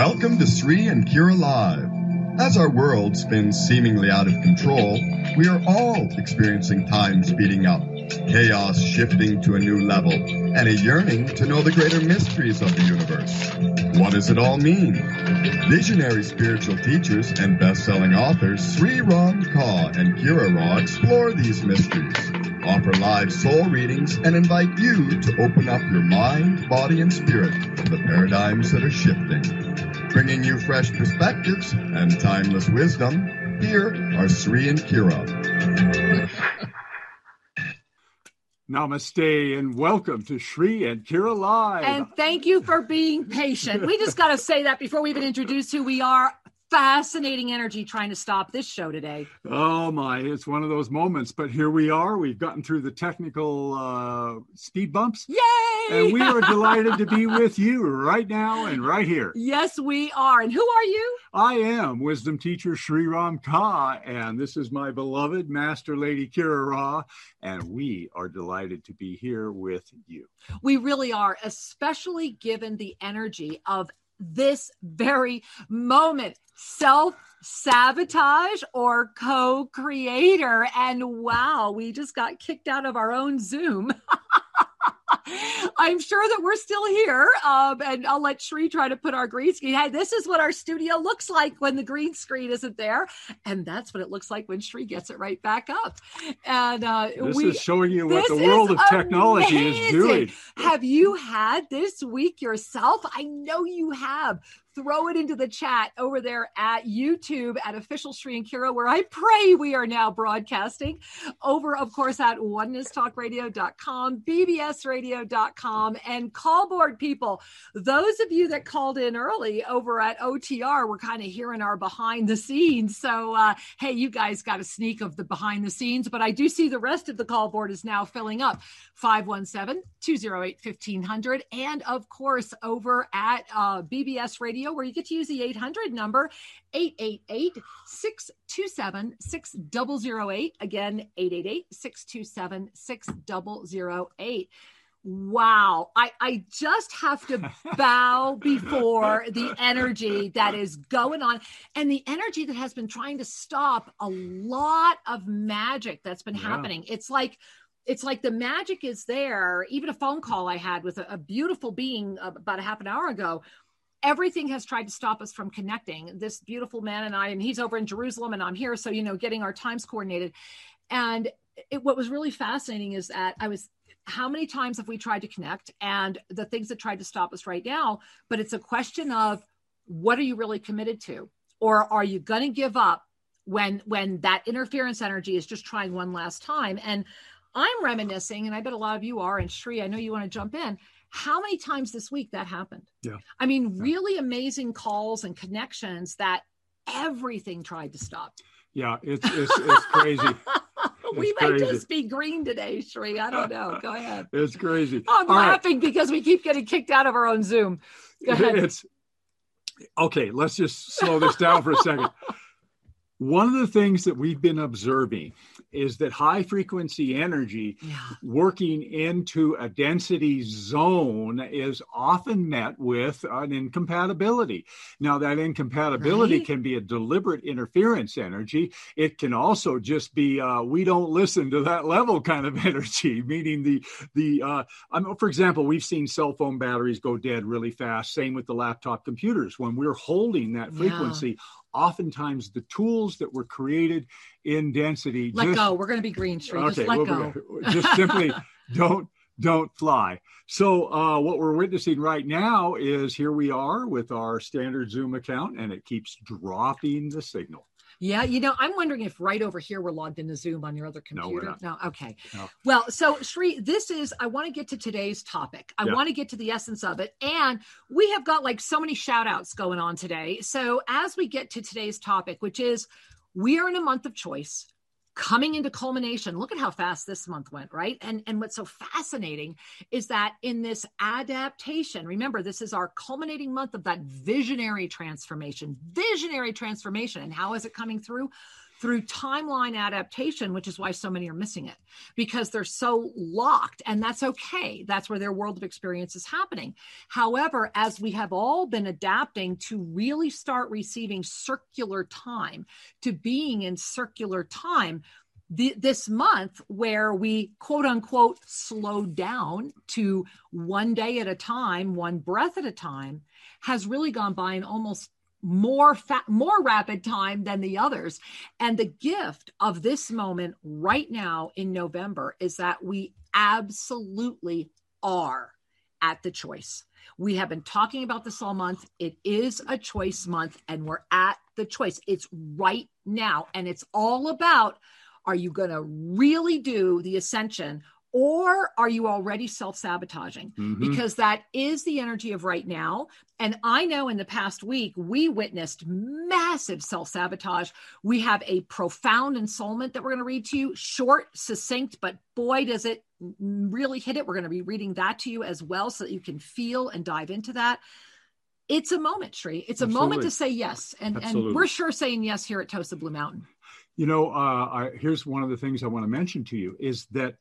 Welcome to Sri and Kira Live. As our world spins seemingly out of control, we are all experiencing time speeding up, chaos shifting to a new level, and a yearning to know the greater mysteries of the universe. What does it all mean? Visionary spiritual teachers and best-selling authors Sri Ram Kaa and Kira Raa explore these mysteries, offer live soul readings, and invite you to open up your mind, body, and spirit to the paradigms that are shifting. Bringing you fresh perspectives and timeless wisdom, here are Sri and Kira. Namaste and welcome to Sri and Kira Live. And thank you for being patient. We just got to say that before we even introduce who we are. Fascinating energy trying to stop this show today. Oh my, it's one of those moments, but here we are. We've gotten through the technical uh, speed bumps. Yay! And we are delighted to be with you right now and right here. Yes, we are. And who are you? I am wisdom teacher Sri Ram Kaa, and this is my beloved Master Lady Kira Raa, and we are delighted to be here with you. We really are, especially given the energy of this very moment. Self sabotage or co creator. And wow, we just got kicked out of our own Zoom. I'm sure that we're still here. Um, and I'll let Sri try to put our green screen. Hey, this is what our studio looks like when the green screen isn't there. And that's what it looks like when Sri gets it right back up. And uh, this we, is showing you what the world of technology amazing. is doing. Have you had this week yourself? I know you have throw it into the chat over there at YouTube at official Sri and Kira, where I pray we are now broadcasting over, of course, at onenesstalkradio.com, bbsradio.com, and callboard people. Those of you that called in early over at OTR were kind of hearing our behind the scenes. So, uh, hey, you guys got a sneak of the behind the scenes, but I do see the rest of the call board is now filling up 517 208 1500. And of course, over at uh, BBS Radio where you get to use the 800 number 888 627 6008. Again, 888 627 6008 wow I, I just have to bow before the energy that is going on and the energy that has been trying to stop a lot of magic that's been yeah. happening it's like it's like the magic is there even a phone call i had with a, a beautiful being about a half an hour ago everything has tried to stop us from connecting. This beautiful man and i and he's over in jerusalem and i'm here. So you know getting our times coordinated. And it, what was really fascinating is that i was how many times have we tried to connect and the things that tried to stop us right now but it's a question of what are you really committed to? Or are you going to give up when when that interference energy is just trying one last time? And i'm reminiscing and i bet a lot of you are and Sri, i know you want to jump in how many times this week that happened? Yeah. I mean, yeah. really amazing calls and connections that everything tried to stop. Yeah, it's it's, it's crazy. we may crazy. just be green today, Sri. I don't know. Go ahead. It's crazy. Oh, I'm All laughing right. because we keep getting kicked out of our own Zoom. Go ahead. It's okay. Let's just slow this down for a second. One of the things that we've been observing is that high frequency energy yeah. working into a density zone is often met with an incompatibility. Now, that incompatibility right? can be a deliberate interference energy. It can also just be uh, we don't listen to that level kind of energy, meaning the the uh, um, for example, we've seen cell phone batteries go dead really fast. Same with the laptop computers. When we're holding that frequency. Yeah oftentimes the tools that were created in density let just, go. We're going to be green street okay, just let go. just simply don't don't fly. So uh, what we're witnessing right now is here we are with our standard zoom account and it keeps dropping the signal yeah, you know, I'm wondering if right over here we're logged into Zoom on your other computer. No, no okay. No. Well, so Sri, this is I want to get to today's topic. I yeah. want to get to the essence of it. And we have got like so many shout outs going on today. So as we get to today's topic, which is we are in a month of choice coming into culmination. Look at how fast this month went right? And and what's so fascinating is that in this adaptation remember this is our culminating month of that visionary transformation visionary transformation. And how is it coming through through timeline adaptation, which is why so many are missing it because they're so locked. And that's okay. That's where their world of experience is happening. However, as we have all been adapting to really start receiving circular time, to being in circular time, the, this month where we quote unquote slowed down to one day at a time, one breath at a time, has really gone by in almost more fa- more rapid time than the others. And the gift of this moment right now in november is that we absolutely are at the choice. We have been talking about this all month. It is a choice month and we're at the choice. It's right now and it's all about are you going to really do the ascension or are you already self sabotaging? Mm-hmm. Because that is the energy of right now. And I know in the past week, we witnessed massive self sabotage. We have a profound ensoulment that we're going to read to you, short, succinct, but boy, does it really hit it. We're going to be reading that to you as well so that you can feel and dive into that. It's a moment, Sri. It's a Absolutely. moment to say yes. And, and we're sure saying yes here at Tosa Blue Mountain. You know, uh, I, here's one of the things I want to mention to you is that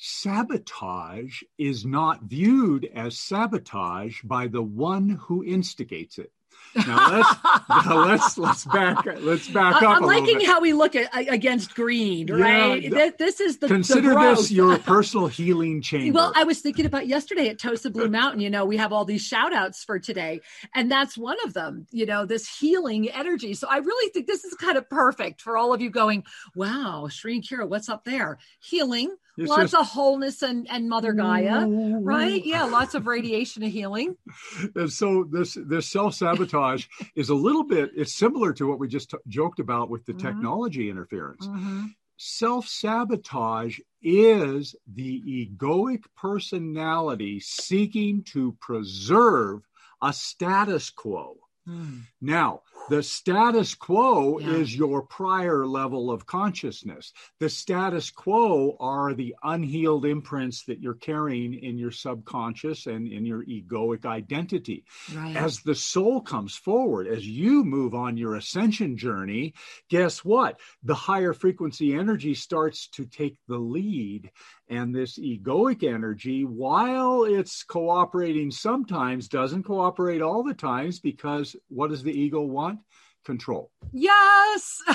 sabotage is not viewed as sabotage by the one who instigates it. Now let's now let's let's back let's back up. I'm liking how we look at against green, right? Yeah, this is the consider the this your personal healing chamber. Well, I was thinking about yesterday at Tosa Blue Mountain. You know, we have all these shout outs for today, and that's one of them. You know, this healing energy. So I really think this is kind of perfect for all of you going. Wow, and Kira, what's up there? Healing it's lots just, of wholeness and, and Mother Gaia, right? Yeah, lots of radiation of healing. And so this this self sabotage is a little bit. It's similar to what we just t- joked about with the mm-hmm. technology interference. Mm-hmm. Self sabotage is the egoic personality seeking to preserve a status quo. Mm. Now, the status quo yeah. is your prior level of consciousness. The status quo are the unhealed imprints that you're carrying in your subconscious and in your egoic identity. Right. As the soul comes forward, as you move on your ascension journey, guess what? The higher frequency energy starts to take the lead and this egoic energy, while it's cooperating sometimes, doesn't cooperate all the times because what does the ego want? control. Yes.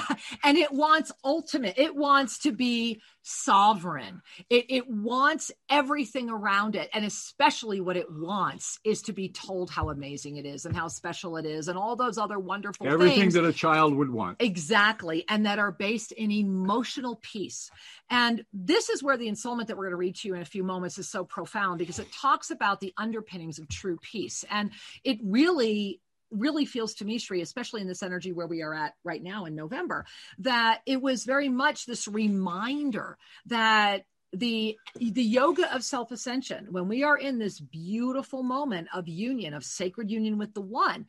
And it wants ultimate, it wants to be sovereign. It, it wants everything around it. And especially what it wants is to be told how amazing it is and how special it is and all those other wonderful everything things. that a child would want. Exactly. And that are based in emotional peace. And this is where the ensoulment that we're going to read to you in a few moments is so profound because it talks about the underpinnings of true peace. And it really really feels to me, Sri, especially in this energy where we are at right now in November, that it was very much this reminder that the the yoga of self ascension when we are in this beautiful moment of union of sacred union with the one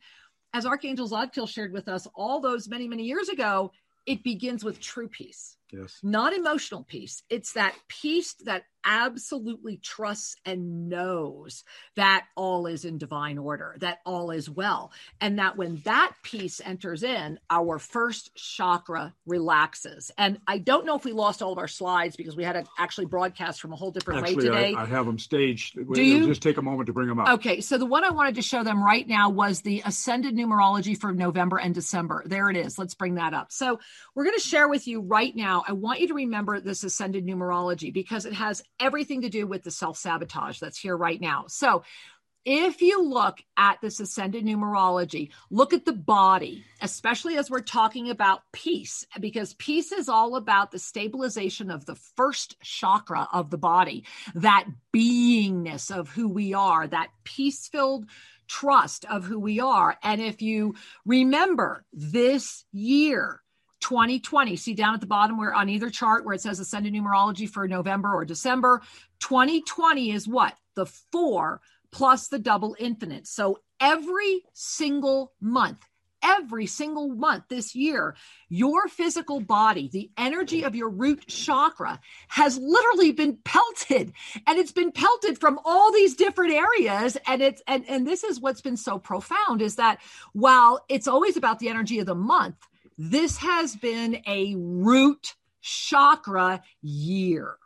as archangel Zadkiel shared with us all those many many years ago it begins with true peace yes not emotional peace it's that peace that absolutely trusts and knows that all is in divine order, that all is well. And that when that peace enters in, our first chakra relaxes. And I don't know if we lost all of our slides because we had to actually broadcast from a whole different actually, way today. I, I have them staged. Do you? Just take a moment to bring them up. Okay. So the one I wanted to show them right now was the ascended numerology for November and December. There it is. Let's bring that up. So we're going to share with you right now. I want you to remember this ascended numerology because it has everything to do with the self sabotage that's here right now. So, if you look at this ascended numerology, look at the body, especially as we're talking about peace, because peace is all about the stabilization of the first chakra of the body, that beingness of who we are, that peace filled trust of who we are. And if you remember this year, 2020. See down at the bottom where on either chart where it says ascended numerology for November or December. 2020 is what? The four plus the double infinite. So every single month, every single month this year, your physical body, the energy of your root chakra has literally been pelted and it's been pelted from all these different areas. And it's, and, and this is what's been so profound is that while it's always about the energy of the month, This has been a root chakra year.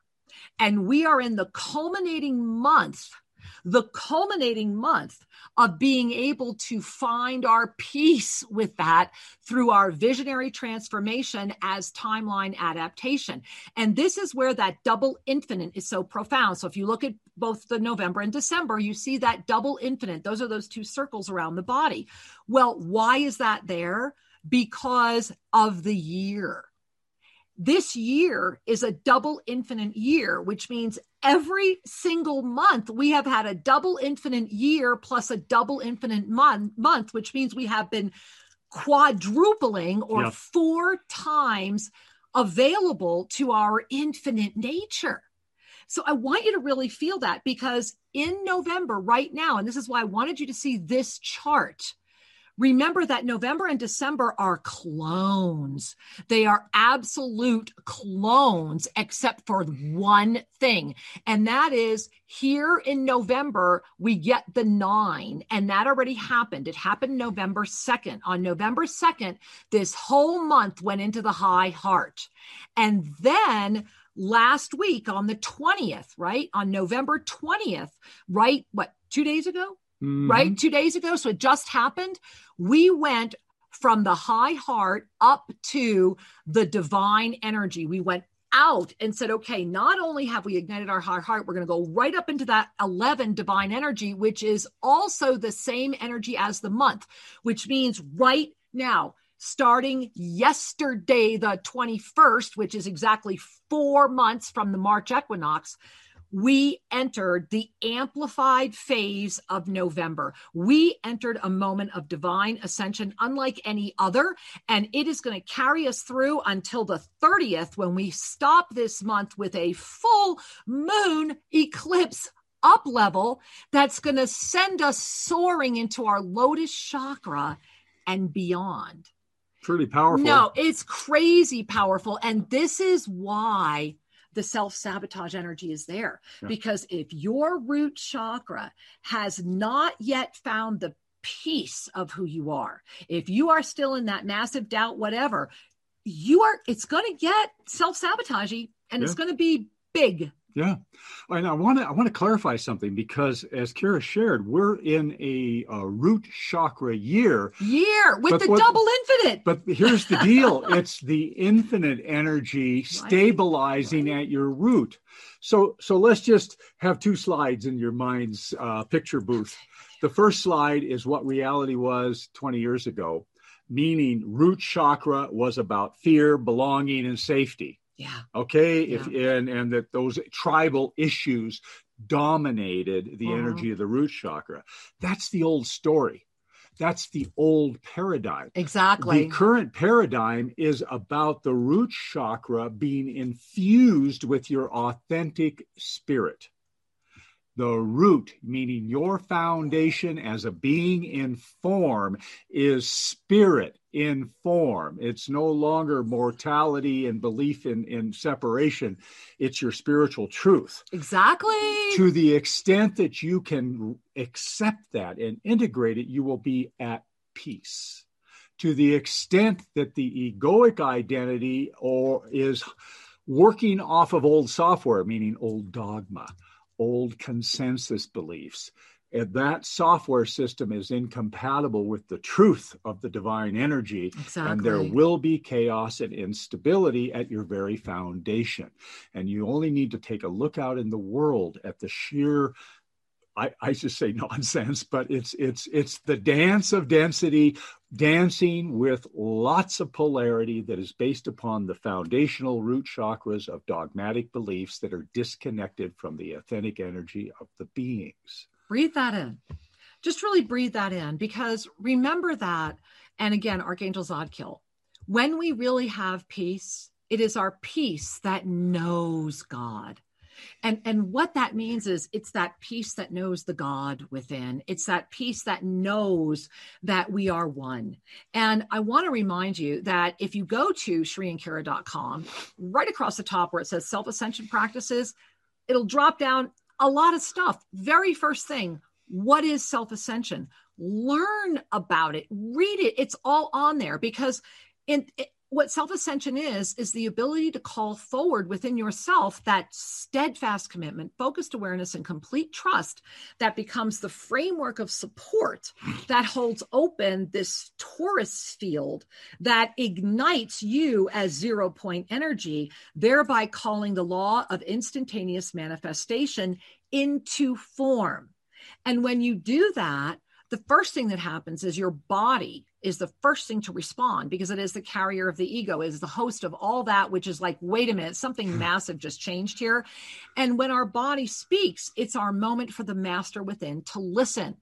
And we are in the culminating month, the culminating month of being able to find our peace with that through our visionary transformation as timeline adaptation. And this is where that double infinite is so profound. So if you look at both the November and December, you see that double infinite. Those are those two circles around the body. Well, why is that there? Because of the year this year is a double infinite year, which means every single month we have had a double infinite year plus a double infinite month, month which means we have been quadrupling or yep. four times available to our infinite nature. So I want you to really feel that because in November, right now, and this is why I wanted you to see this chart Remember that November and December are clones. They are absolute clones, except for one thing. And that is here in November, we get the nine. And that already happened. It happened November 2nd. On November 2nd, this whole month went into the high heart. And then last week on the 20th, right? On November 20th, right? What, two days ago? Mm-hmm. right? Two days ago. So it just happened. We went from the high heart up to the divine energy. We went out and said, okay, not only have we ignited our high heart, we're going to go right up into that 11 divine energy, which is also the same energy as the month, which means right now, starting yesterday, the 21st, which is exactly four months from the March equinox, we entered the amplified phase of November. We entered a moment of divine ascension unlike any other, and it is going to carry us through until the 30th when we stop this month with a full moon eclipse up level that's going to send us soaring into our lotus chakra and beyond. Pretty powerful. No, it's crazy powerful. And this is why the self sabotage energy is there. Yeah. Because if your root chakra has not yet found the peace of who you are, if you are still in that massive doubt, whatever, you are, it's going to get self sabotagey and yeah. it's going to be big yeah, and I want to I want to clarify something because as Kira shared, we're in a, a root chakra year. Year with the what, double infinite. But here's the deal: it's the infinite energy stabilizing right. at your root. So so let's just have two slides in your mind's uh, picture booth. The first slide is what reality was 20 years ago, meaning root chakra was about fear, belonging, and safety. Yeah. Okay. Yeah. If and and that those tribal issues dominated the uh-huh. energy of the root chakra. That's the old story. That's the old paradigm. Exactly. The current paradigm is about the root chakra being infused with your authentic spirit. The root, meaning your foundation as a being in form, is spirit in form. It's no longer mortality and belief in, in separation. It's your spiritual truth. Exactly. To the extent that you can accept that and integrate it, you will be at peace. To the extent that the egoic identity or is working off of old software, meaning old dogma, old consensus beliefs. And that software system is incompatible with the truth of the divine energy. Exactly. And there will be chaos and instability at your very foundation. And you only need to take a look out in the world at the sheer I, I just say nonsense, but it's it's it's the dance of density, dancing with lots of polarity that is based upon the foundational root chakras of dogmatic beliefs that are disconnected from the authentic energy of the beings. Breathe that in. Just really breathe that in because remember that. And again, Archangel Zadkiel, when we really have peace, it is our peace that knows God and and what that means is it's that peace that knows the god within. It's that peace that knows that we are one. And i want to remind you that if you go to sriandkira.com right across the top where it says self ascension practices it'll drop down a lot of stuff. Very first thing what is self ascension learn about it. Read it. It's all on there because it, what self ascension is, is the ability to call forward within yourself that steadfast commitment, focused awareness, and complete trust that becomes the framework of support that holds open this torus field that ignites you as zero point energy, thereby calling the law of instantaneous manifestation into form. And when you do that, the first thing that happens is your body is the first thing to respond because it is the carrier of the ego is the host of all that which is like wait a minute something hmm. massive just changed here and when our body speaks it's our moment for the master within to listen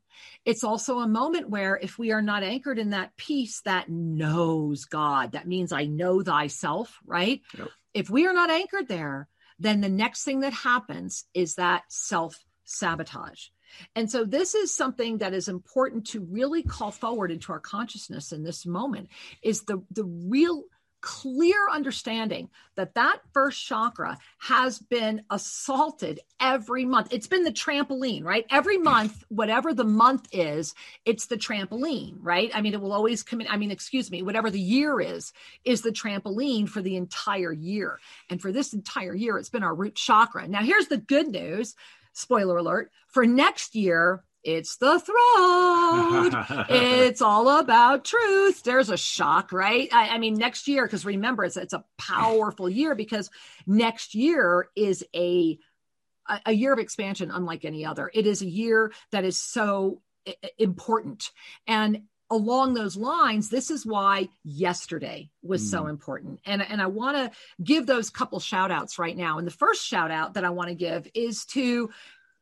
it's also a moment where if we are not anchored in that peace that knows god that means i know thyself right yep. if we are not anchored there then the next thing that happens is that self sabotage and so this is something that is important to really call forward into our consciousness in this moment is the the real clear understanding that that first chakra has been assaulted every month. It's been the trampoline, right? Every month, whatever the month is, it's the trampoline, right? I mean, it will always come in. I mean, excuse me, whatever the year is, is the trampoline for the entire year. And for this entire year, it's been our root chakra. Now, here's the good news spoiler alert, for next year, it's the throat. it's all about truth. There's a shock, right? I, I mean, next year, because remember, it's, it's a powerful year because next year is a a year of expansion unlike any other. It is a year that is so important. And along those lines, this is why yesterday was mm. so important. And, and I want to give those couple shout outs right now. And the first shout out that I want to give is to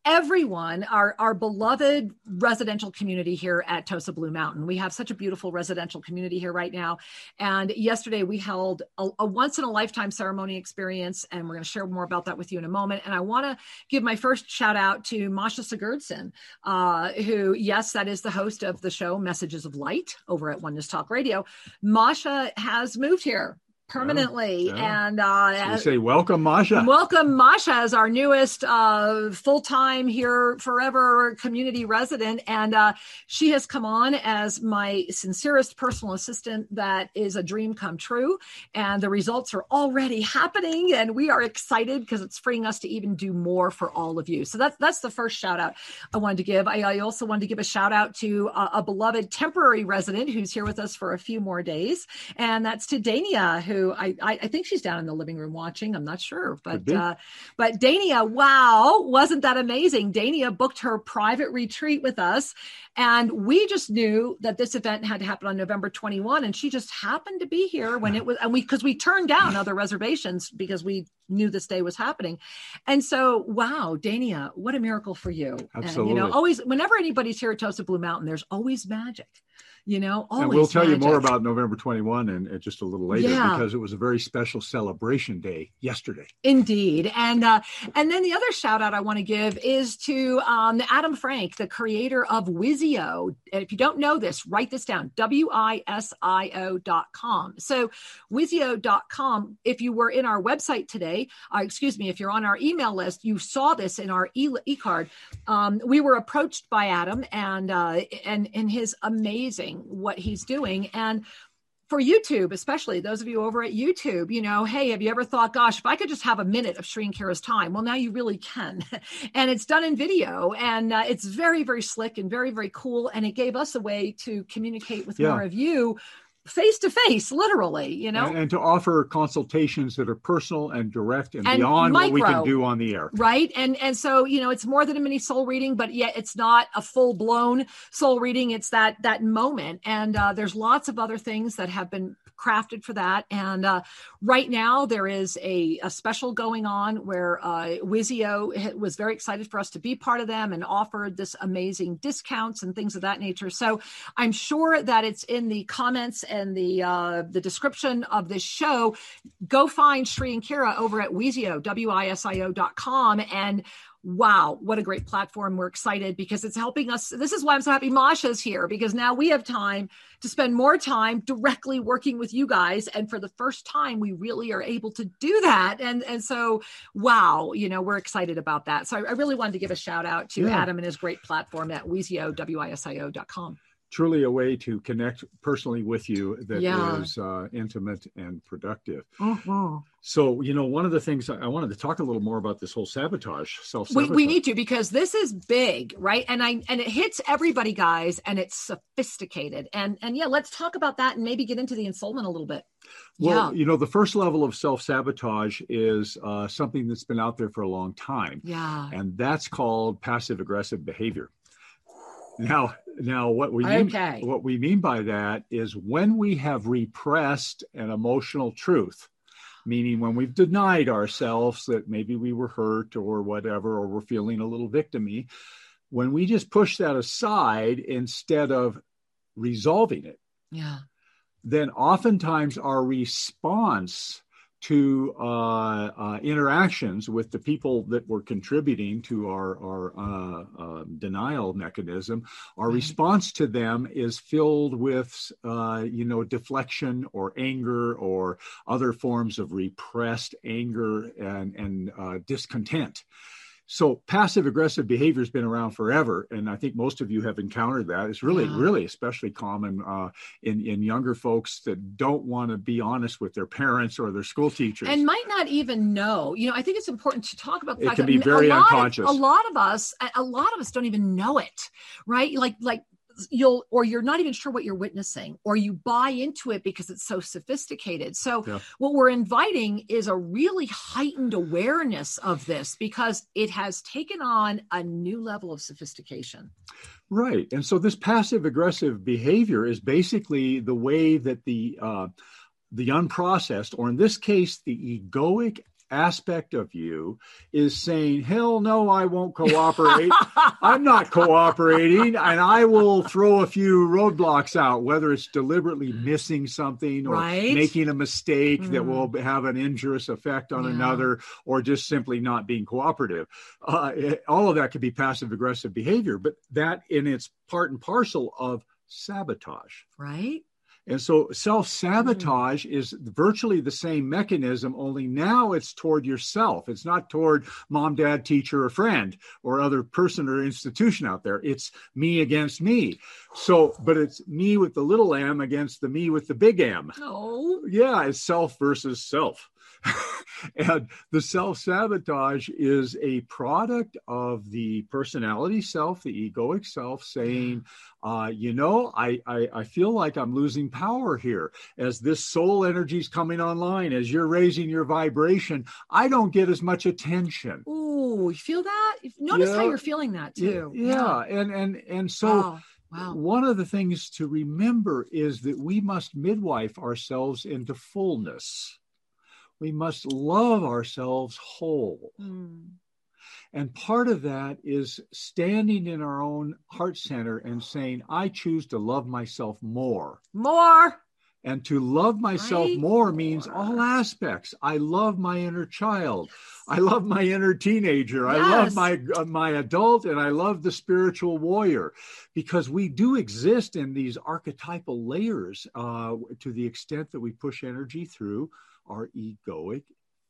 everyone, our, our beloved residential community here at Tosa Blue Mountain. We have such a beautiful residential community here right now. And yesterday we held a, a once in a lifetime ceremony experience, and we're going to share more about that with you in a moment. And I want to give my first shout out to Masha Sigurdsson, uh, who, yes, that is the host of the show Messages of Light over at Oneness Talk Radio. Masha has moved here permanently. Yeah. And uh, so say, welcome, Masha. Welcome, Masha, as our newest uh, full time here forever community resident. And uh, she has come on as my sincerest personal assistant. That is a dream come true. And the results are already happening. And we are excited because it's freeing us to even do more for all of you. So that's, that's the first shout out I wanted to give. I, I also wanted to give a shout out to a, a beloved temporary resident who's here with us for a few more days. And that's to Dania, who I, I think she's down in the living room watching. I'm not sure, but uh, but Dania, wow, wasn't that amazing? Dania booked her private retreat with us, and we just knew that this event had to happen on November 21, and she just happened to be here when it was, and we because we turned down other reservations because we knew this day was happening, and so wow, Dania, what a miracle for you! Absolutely, and, you know, always whenever anybody's here at Tosa Blue Mountain, there's always magic you know and we'll tell magic. you more about november 21 and, and just a little later yeah. because it was a very special celebration day yesterday. Indeed. And uh, and then the other shout out i want to give is to um, adam frank the creator of wisio and if you don't know this write this down w-i-s-i-o.com so wisio.com if you were in our website today uh, excuse me if you're on our email list you saw this in our e- e-card um, we were approached by adam and uh, and and his amazing what he's doing. And for YouTube, especially those of you over at YouTube, you know, hey, have you ever thought, gosh, if I could just have a minute of Sri and Kira's time? Well, now you really can. and it's done in video and uh, it's very, very slick and very, very cool. And it gave us a way to communicate with yeah. more of you face to face, literally, you know. And, and, to offer consultations that are personal and direct and, and beyond micro, what we can do on the air. Right. And and so, you know, it's more than a mini soul reading, but yet it's not a full blown soul reading. It's that that moment. And uh, there's lots of other things that have been crafted for that. And uh, right now, there is a, a special going on where uh, Wisio was very excited for us to be part of them and offered this amazing discounts and things of that nature. So I'm sure that it's in the comments and the uh, the description of this show. Go find Sri and Kira over at Wisio, W-I-S-I-O.com and wow, what a great platform. We're excited because it's helping us. This is why I'm so happy Masha's here because now we have time to spend more time directly working with you guys. And for the first time, we really are able to do that. And, and so, wow, you know, we're excited about that. So I, I really wanted to give a shout out to yeah. Adam and his great platform at Wisio, W-I-S-I-O.com. truly a way to connect personally with you that Yeah. is uh, intimate and productive. Mhm. So, you know, one of the things I wanted to talk a little more about this whole sabotage, self We, sabotage. we need to because this is big, right? And I and it hits everybody, guys, and it's sophisticated. And and yeah, let's talk about that and maybe get into the ensoulment a little bit. Well, yeah, you know, the first level of self sabotage is uh, something that's been out there for a long time, yeah. and that's called passive aggressive behavior. Now, now, what we mean, Okay. what we mean by that is when we have repressed an emotional truth, meaning when we've denied ourselves that maybe we were hurt or whatever, or we're feeling a little victimy, when we just push that aside instead of resolving it Yeah. then oftentimes our response to uh, uh, interactions with the people that were contributing to our, our uh, uh, denial mechanism, our response to them is filled with, uh, you know, deflection or anger or other forms of repressed anger and, and uh, discontent. So passive aggressive behavior has been around forever, and I think most of you have encountered that. It's really, Yeah. really especially common uh, in in younger folks that don't want to be honest with their parents or their school teachers. and might not even know. You know, I think it's important to talk about the It fact can that be very a lot unconscious. Of, a lot of us, a lot of us don't even know it, right? Like, like you'll, or you're not even sure what you're witnessing, or you buy into it because it's so sophisticated. So, Yeah. what we're inviting is a really heightened awareness of this because it has taken on a new level of sophistication. Right. And so this passive aggressive behavior is basically the way that the uh, the unprocessed, or in this case, the egoic aspect of you is saying, hell no, I won't cooperate. I'm not cooperating, and I will throw a few roadblocks out, whether it's deliberately missing something or Right. making a mistake that Mm. will have an injurious effect on Yeah. another, or just simply not being cooperative. Uh, it- all of that could be passive aggressive behavior, but that in its part and parcel of sabotage. right? And so mm. self sabotage is virtually the same mechanism, only now it's toward yourself. It's not toward mom, dad, teacher, or friend or other person or institution out there. It's me against me. So, but it's me with the little m against the me with the big M. No. Yeah, it's self versus self. and the self sabotage is a product of the personality self, the egoic self, saying, uh, you know, I, I, I feel like I'm losing power here as this soul energy is coming online, as you're raising your vibration. I don't get as much attention. Ooh, you feel that? Notice how you're feeling that too. Yeah, and and and so. Wow. Wow. One of the things to remember is that we must midwife ourselves into fullness. We must love ourselves whole. Mm. And part of that is standing in our own heart center and saying, I choose to love myself more. More. And to love myself Right? more means all aspects. I love my inner child. I love my inner teenager. I love my uh, my adult, and I love the spiritual warrior, because we do exist in these archetypal layers uh, to the extent that we push energy through our egoic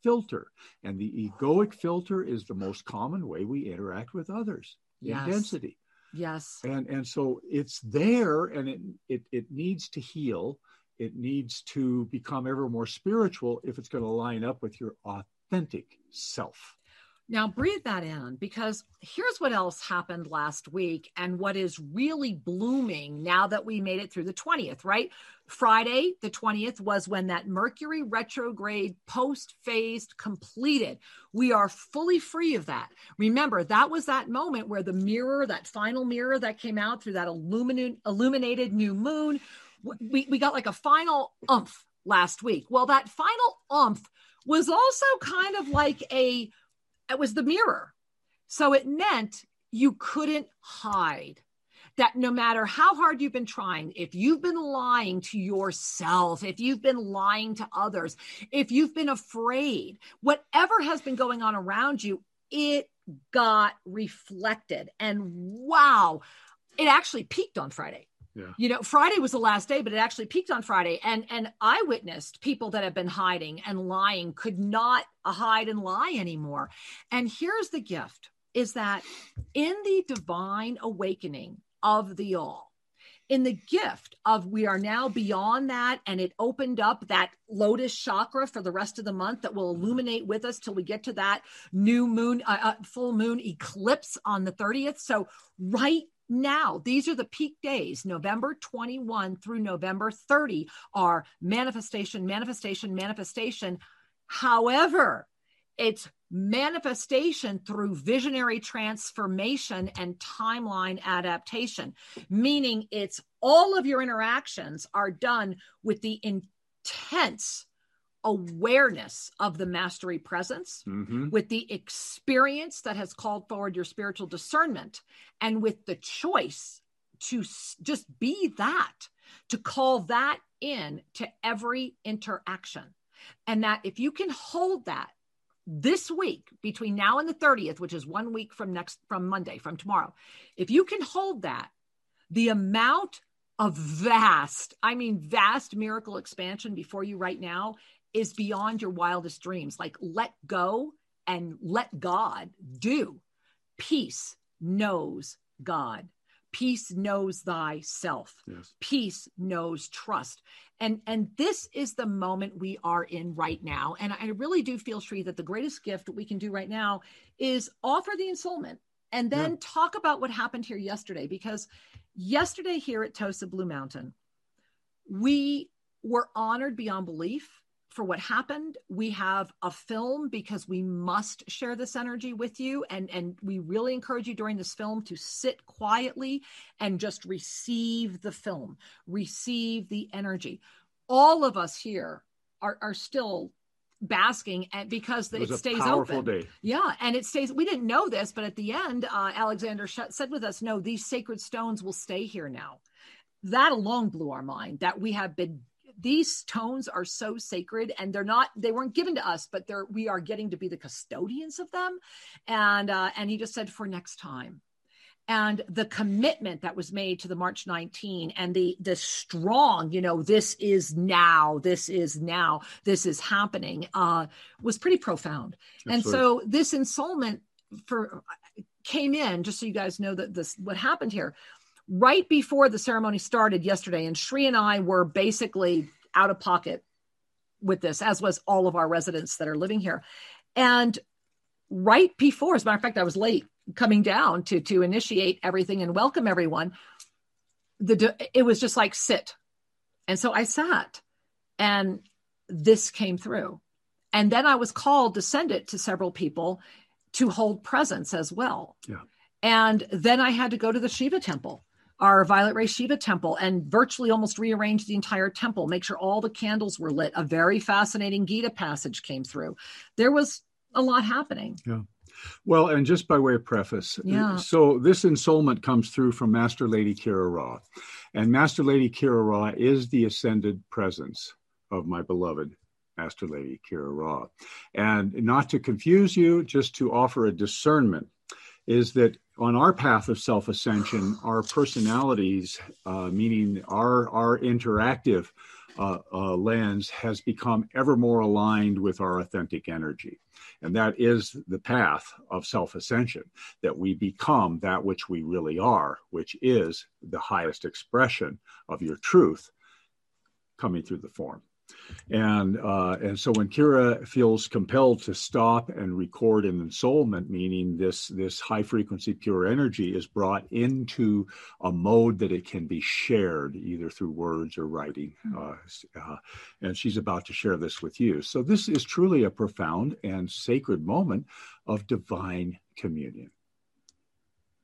filter, and the egoic filter is the most common way we interact with others Yes. in density Yes. and and so it's there and it it, it needs to heal it needs to become ever more spiritual if it's going to line up with your authentic self Now breathe that in because here's what else happened last week and what is really blooming now that we made it through the 20th, right? Friday, the 20th, was when that Mercury retrograde post phased completed. We are fully free of that. Remember, that was that moment where the mirror, that final mirror that came out through that illuminated, illuminated new moon, we, we got like a final umph last week. Well, that final umph was also kind of like a it was the mirror. So it meant you couldn't hide. That no matter how hard you've been trying, if you've been lying to yourself, if you've been lying to others, if you've been afraid, whatever has been going on around you, it got reflected. And wow, it actually peaked on Friday. Yeah. You know, Friday was the last day, but it actually peaked on Friday. And and I witnessed people that have been hiding and lying could not hide and lie anymore. And here's the gift is that in the divine awakening of the all, in the gift of we are now beyond that and it opened up that lotus chakra for the rest of the month that will illuminate with us till we get to that new moon uh, uh, full moon eclipse on the 30th so right now these are the peak days. November 21 through november 30 are manifestation manifestation manifestation. However it's manifestation through visionary transformation and timeline adaptation, meaning it's all of your interactions are done with the intense awareness of the mastery presence, mm-hmm. with the experience that has called forward your spiritual discernment, and with the choice to just be that, to call that in to every interaction. And that if you can hold that this week between now and the 30th which is one week from next from monday from tomorrow if you can hold that the amount of vast i mean vast miracle expansion before you right now is beyond your wildest dreams. Like let go and let god do. Peace knows god. Peace knows thyself. Yes. peace knows trust. And and this is the moment we are in right now. And i really do feel Sri that the greatest gift we can do right now is offer the ensoulment and then yeah. talk about what happened here yesterday. Because yesterday here at tosa blue mountain we were honored beyond belief for what happened. We have a film because we must share this energy with you. And, and we really encourage you during this film to sit quietly and just receive the film, receive the energy. All of us here are, are still basking and because it, it stays open. Day. Yeah, and it stays. We didn't know this, but at the end, uh, Alexander said with us, "No, these sacred stones will stay here now." That alone blew our mind. That we have been these tones are so sacred and they're not they weren't given to us but they're we are getting to be the custodians of them. And uh, and he just said for next time. And the commitment that was made to the march 19 and the the strong you know this is now this is now this is happening uh was pretty profound. Absolutely. and so this ensoulment for came in just so you guys know that this what happened here right before the ceremony started yesterday, and Sri and I were basically out of pocket with this, as was all of our residents that are living here. And right before, as a matter of fact, I was late coming down to to initiate everything and welcome everyone. The it was just like sit, and so I sat, and this came through, and then I was called to send it to several people to hold presence as well. Yeah. And then I had to go to the Shiva temple our Violet Ray Shiva temple and virtually almost rearranged the entire temple, make sure all the candles were lit. A very fascinating Gita passage came through. There was a lot happening. Yeah. Well, and just by way of preface, uh, yeah. so this ensoulment comes through from Master Lady Kira Raa. And Master Lady Kira Raa is the ascended presence of my beloved Master Lady Kira Raa. And not to confuse you, just to offer a discernment, is that on our path of self ascension, our personalities, uh, meaning our our interactive uh, uh, lens, has become ever more aligned with our authentic energy, and that is the path of self ascension. That we become that which we really are, which is the highest expression of your truth, coming through the form. And uh, and so when Kira feels compelled to stop and record an ensoulment, meaning this this high frequency pure energy is brought into a mode that it can be shared either through words or writing, hmm. uh, uh, and she's about to share this with you. So this is truly a profound and sacred moment of divine communion.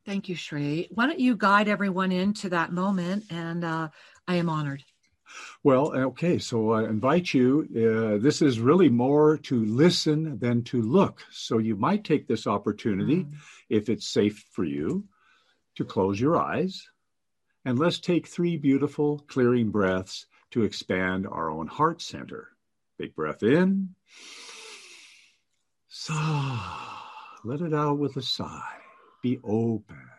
Thank you, Sri. Why don't you guide everyone into that moment? And uh, I am honored. Well, okay, so I invite you. Uh, this is really more to listen than to look. So you might take this opportunity, mm. if it's safe for you, to close your eyes. And let's take three beautiful, clearing breaths to expand our own heart center. Big breath in. Sigh. Let it out with a sigh. Be open.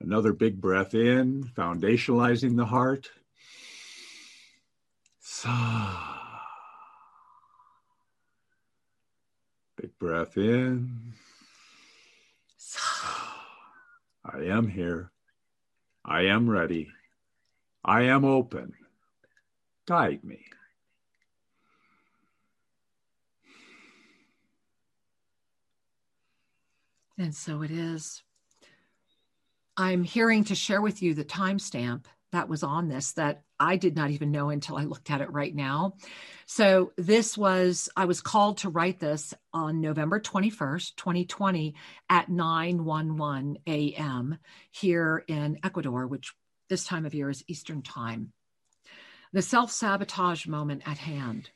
Another big breath in, foundationalizing the heart. Sigh. Big breath in. Sigh. I am here. I am ready. I am open. Guide me. And so it is. I'm hearing to share with you the timestamp that was on this that I did not even know until I looked at it right now. So this was, I was called to write this on November 21st, 2020 at 9:11 a.m. here in Ecuador, which this time of year is Eastern time. The self-sabotage moment at hand.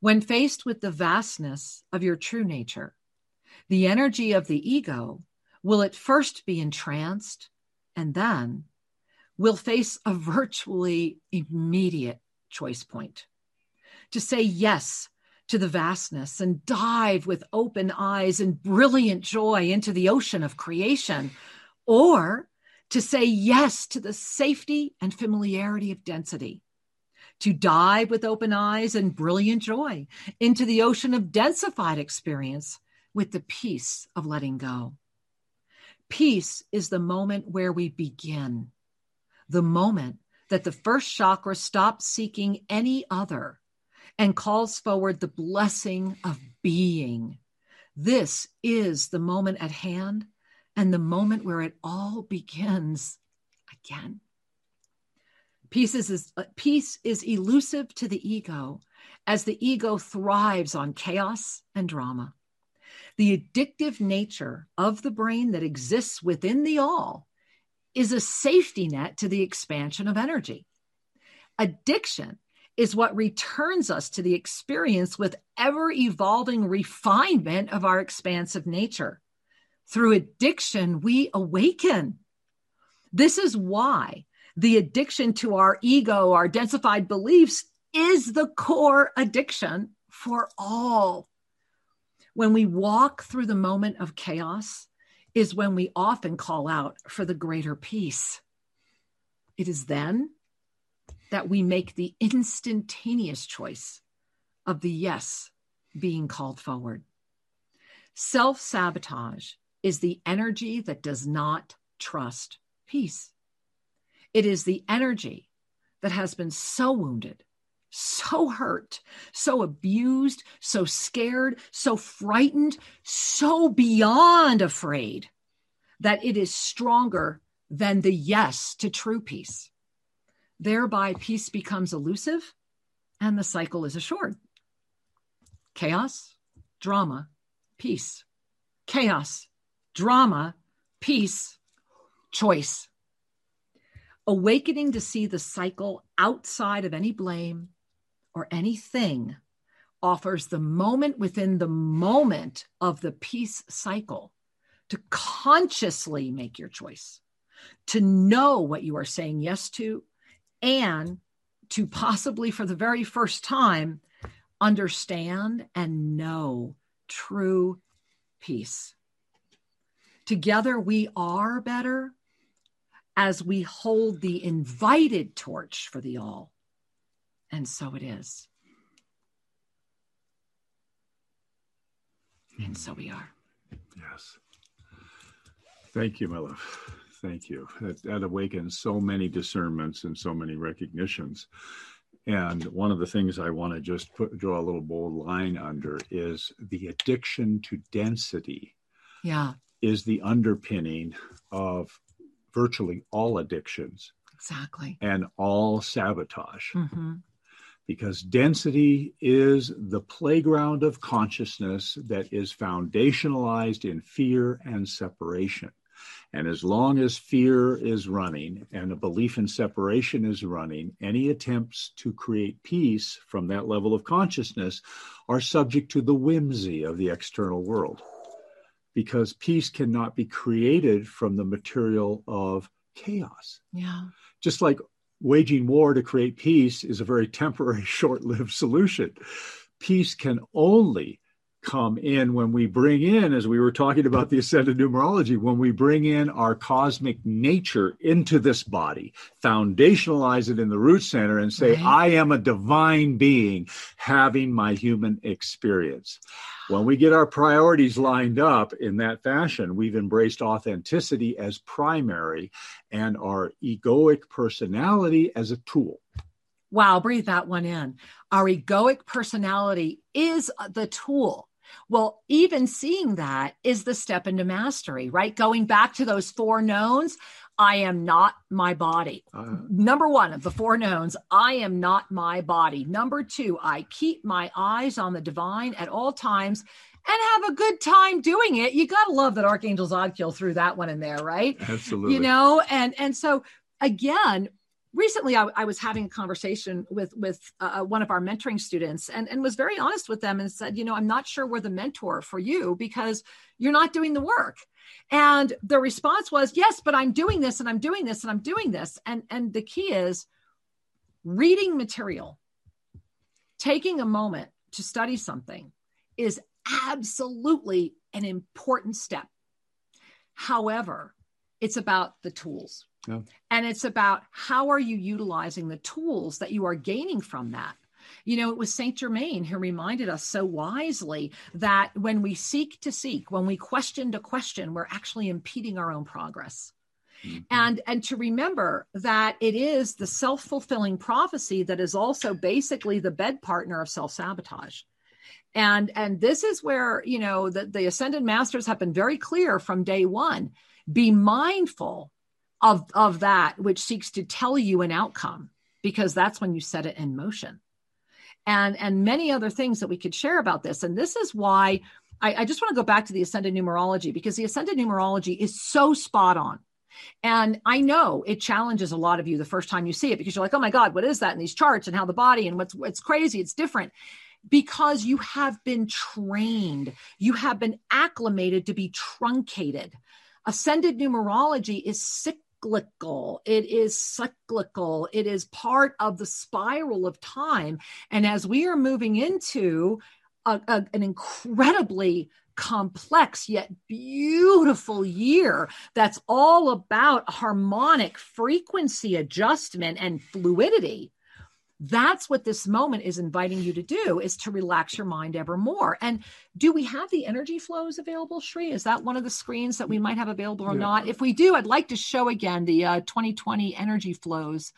When faced with the vastness of your true nature, the energy of the ego will at first be entranced and then will face a virtually immediate choice point. To say yes to the vastness and dive with open eyes and brilliant joy into the ocean of creation, or to say yes to the safety and familiarity of density, to dive with open eyes and brilliant joy into the ocean of densified experience with the peace of letting go. Peace is the moment where we begin, the moment that the first chakra stops seeking any other and calls forward the blessing of being. This is the moment at hand and the moment where it all begins again. Peace is, uh, peace is elusive to the ego as the ego thrives on chaos and drama. The addictive nature of the brain that exists within the all is a safety net to the expansion of energy. Addiction is what returns us to the experience with ever evolving refinement of our expansive nature. Through addiction, we awaken. This is why the addiction to our ego, our densified beliefs, is the core addiction for all when we walk through the moment of chaos, is when we often call out for the greater peace. It is then that we make the instantaneous choice of the yes being called forward. Self sabotage is the energy that does not trust peace. It is the energy that has been so wounded so hurt, so abused, so scared, so frightened, so beyond afraid that it is stronger than the yes to true peace. Thereby, peace becomes elusive and the cycle is assured. Chaos, drama, peace. Chaos, drama, peace, choice. Awakening to see the cycle outside of any blame, or anything offers the moment within the moment of the peace cycle to consciously make your choice, to know what you are saying yes to, and to possibly for the very first time understand and know true peace. Together we are better as we hold the invited torch for the all and so it is. And so we are. Yes. Thank you, my love. Thank you. That, that awakens so many discernments and so many recognitions. And one of the things I want to just put, draw a little bold line under is the addiction to density. Yeah. Is the underpinning of virtually all addictions. Exactly. And all sabotage. Mm-hmm because density is the playground of consciousness that is foundationalized in fear and separation. And as long as fear is running and a belief in separation is running, any attempts to create peace from that level of consciousness are subject to the whimsy of the external world. Because peace cannot be created from the material of chaos. Yeah. Just like waging war to create peace is a very temporary, short lived solution. Peace can only come in when we bring in, as we were talking about the ascended numerology, when we bring in our cosmic nature into this body, foundationalize it in the root center, and say, right. I am a divine being having my human experience. When we get our priorities lined up in that fashion, we've embraced authenticity as primary and our egoic personality as a tool. Wow, breathe that one in. Our egoic personality is the tool. Well, even seeing that is the step into mastery, right? Going back to those four knowns, I am not my body. Uh, Number one of the four knowns, I am not my body. Number two, I keep my eyes on the divine at all times and have a good time doing it. You got to love that Archangel Zadkiel threw that one in there, right? Absolutely. You know, and and so again, recently I, I, was having a conversation with with uh, uh, one of our mentoring students and, and was very honest with them and said you know i'm not sure we're the mentor for you because you're not doing the work and the response was yes but i'm doing this and i'm doing this and i'm doing this and and the key is reading material taking a moment to study something is absolutely an important step however it's about the tools yeah. And it's about how are you utilizing the tools that you are gaining from that. You know, it was Saint Germain who reminded us so wisely that when we seek to seek, when we question to question, we're actually impeding our own progress. Mm-hmm. And and to remember that it is the self-fulfilling prophecy that is also basically the bed partner of self-sabotage. And and this is where, you know, the, the ascended masters have been very clear from day one. Be mindful of of that which seeks to tell you an outcome because that's when you set it in motion and and many other things that we could share about this and this is why I, I just want to go back to the ascended numerology because the ascended numerology is so spot on and I know it challenges a lot of you the first time you see it because you're like, oh my God, what is that in these charts and how the body and what's it's crazy, it's different. Because you have been trained, you have been acclimated to be truncated. Ascended numerology is sick cyclical. It is cyclical. It is part of the spiral of time. And as we are moving into a, a, an incredibly complex yet beautiful year that's all about harmonic frequency adjustment and fluidity that's what this moment is inviting you to do is to relax your mind ever more. And do we have the energy flows available shri is that one of the screens that we might have available or yeah. not? If we do i'd like to show again the uh, 2020 energy flows.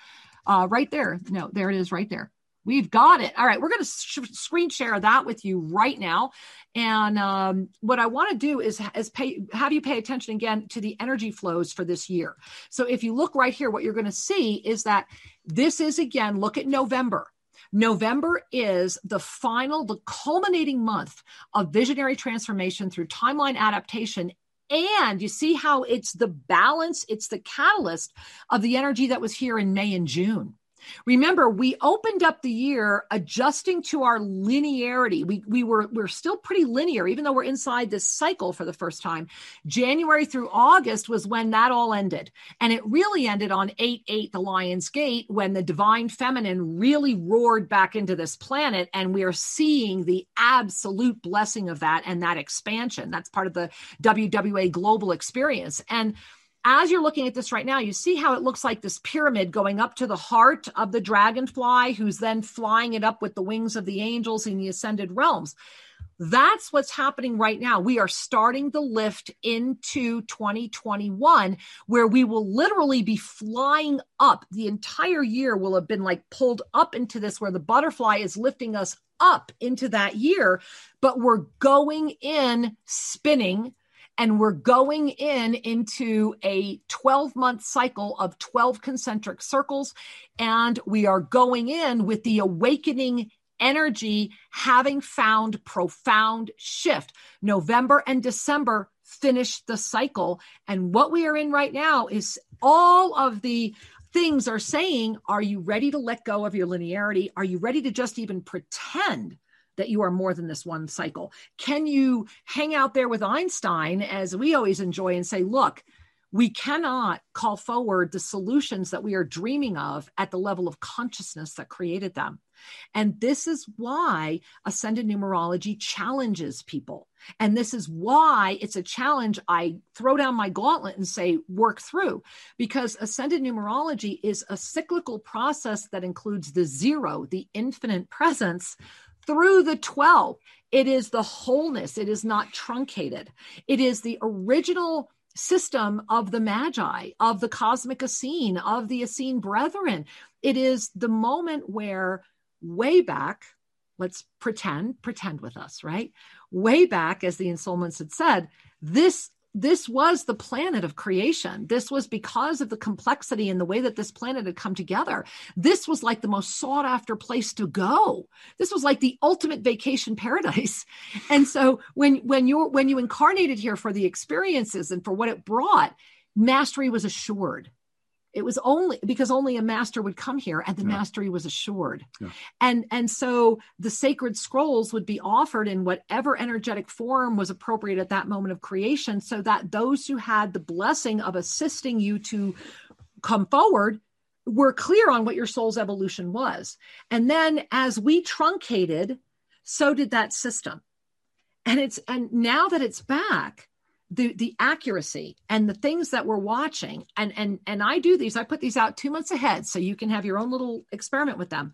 Uh, right there. No there it is right there We've got it. All right, we're going to sh- screen share that with you right now. And um, what I want to do is, is pay, have you pay attention again to the energy flows for this year. So if you look right here, what you're going to see is that this is again, look at November. November is the final, the culminating month of visionary transformation through timeline adaptation and you see how it's the balance, it's the catalyst of the energy that was here in May and June. Remember, we opened up the year adjusting to our linearity. We, we were we're still pretty linear, even though we're inside this cycle for the first time. January through August was when that all ended. And it really ended on 8-8, the Lion's Gate, when the divine feminine really roared back into this planet. And we are seeing the absolute blessing of that and that expansion. That's part of the WWA global experience. And as you're looking at this right now, you see how it looks like this pyramid going up to the heart of the dragonfly, who's then flying it up with the wings of the angels in the ascended realms. That's what's happening right now. We are starting the lift into 2021, where we will literally be flying up. The entire year will have been like pulled up into this, where the butterfly is lifting us up into that year, but we're going in spinning and we're going in into a 12 month cycle of 12 concentric circles. And we are going in with the awakening energy having found profound shift. November and December finish the cycle. And what we are in right now is all of the things are saying, are you ready to let go of your linearity? Are you ready to just even pretend that you are more than this one cycle? Can you hang out there with Einstein, as we always enjoy, and say, look, we cannot call forward the solutions that we are dreaming of at the level of consciousness that created them. And this is why ascended numerology challenges people. And this is why it's a challenge I throw down my gauntlet and say, work through, because ascended numerology is a cyclical process that includes the zero, the infinite presence, through the 12. It is the wholeness. It is not truncated. It is the original system of the Magi, of the cosmic Essene, of the Essene brethren. It is the moment where, way back, let's pretend, pretend with us, right? Way back, as the ensoulments had said, this this was the planet of creation. This was because of the complexity and the way that this planet had come together. This was like the most sought after place to go. This was like the ultimate vacation paradise. And so when when you when you incarnated here for the experiences and for what it brought, mastery was assured it was only because only a master would come here and the yeah. mastery was assured yeah. and and so the sacred scrolls would be offered in whatever energetic form was appropriate at that moment of creation so that those who had the blessing of assisting you to come forward were clear on what your soul's evolution was and then as we truncated so did that system and it's and now that it's back the the accuracy and the things that we're watching. And and and I do these I put these out 2 months ahead so you can have your own little experiment with them.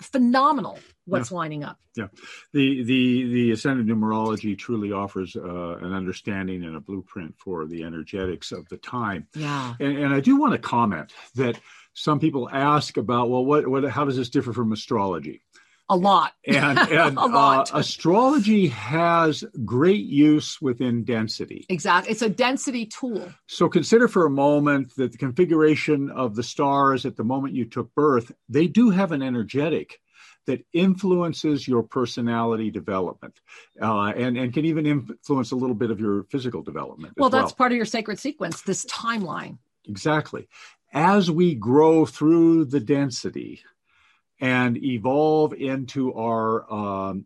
Phenomenal what's yeah. lining up. Yeah. The the the ascended numerology truly offers uh, an understanding and a blueprint for the energetics of the time. Yeah. And, and i do want to comment that some people ask about well what what how does this differ from astrology a lot. And, and a lot. Uh, astrology has great use within density. Exactly. It's a density tool. So consider for a moment that the configuration of the stars at the moment you took birth, they do have an energetic that influences your personality development uh, and, and can even influence a little bit of your physical development. Well, that's well. part of your sacred sequence, this timeline. Exactly. As we grow through the density, and evolve into our um,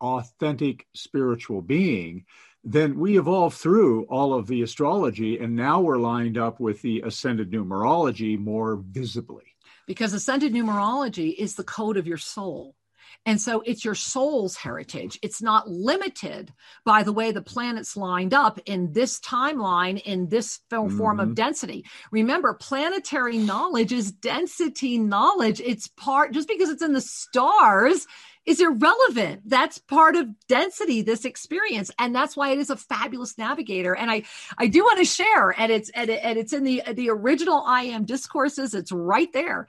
authentic spiritual being, then we evolve through all of the astrology, and now we're lined up with the ascended numerology more visibly. Because ascended numerology is the code of your soul. And so it's your soul's heritage. It's not limited by the way the planets lined up in this timeline, in this form mm-hmm. of density. Remember, planetary knowledge is density knowledge. It's part, just because it's in the stars, is irrelevant. That's part of density, this experience. And that's why it is a fabulous navigator. And I, I do want to share, and it's, and, it, and it's in the, the original I am discourses. It's right there.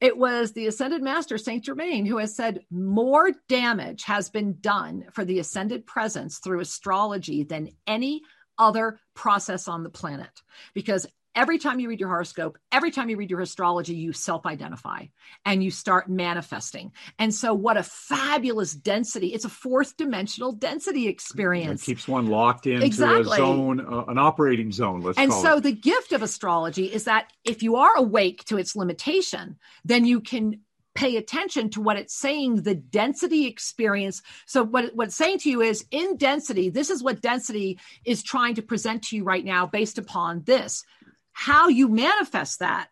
It was the ascended master, Saint Germain, who has said more damage has been done for the ascended presence through astrology than any other process on the planet. Because every time you read your horoscope, every time you read your astrology, you self identify and you start manifesting. And so, what a fabulous density! It's a fourth dimensional density experience. It keeps one locked into exactly. a zone, uh, an operating zone. Let's and so, it. the gift of astrology is that if you are awake to its limitation, then you can pay attention to what it's saying the density experience so what, what it's saying to you is in density this is what density is trying to present to you right now based upon this how you manifest that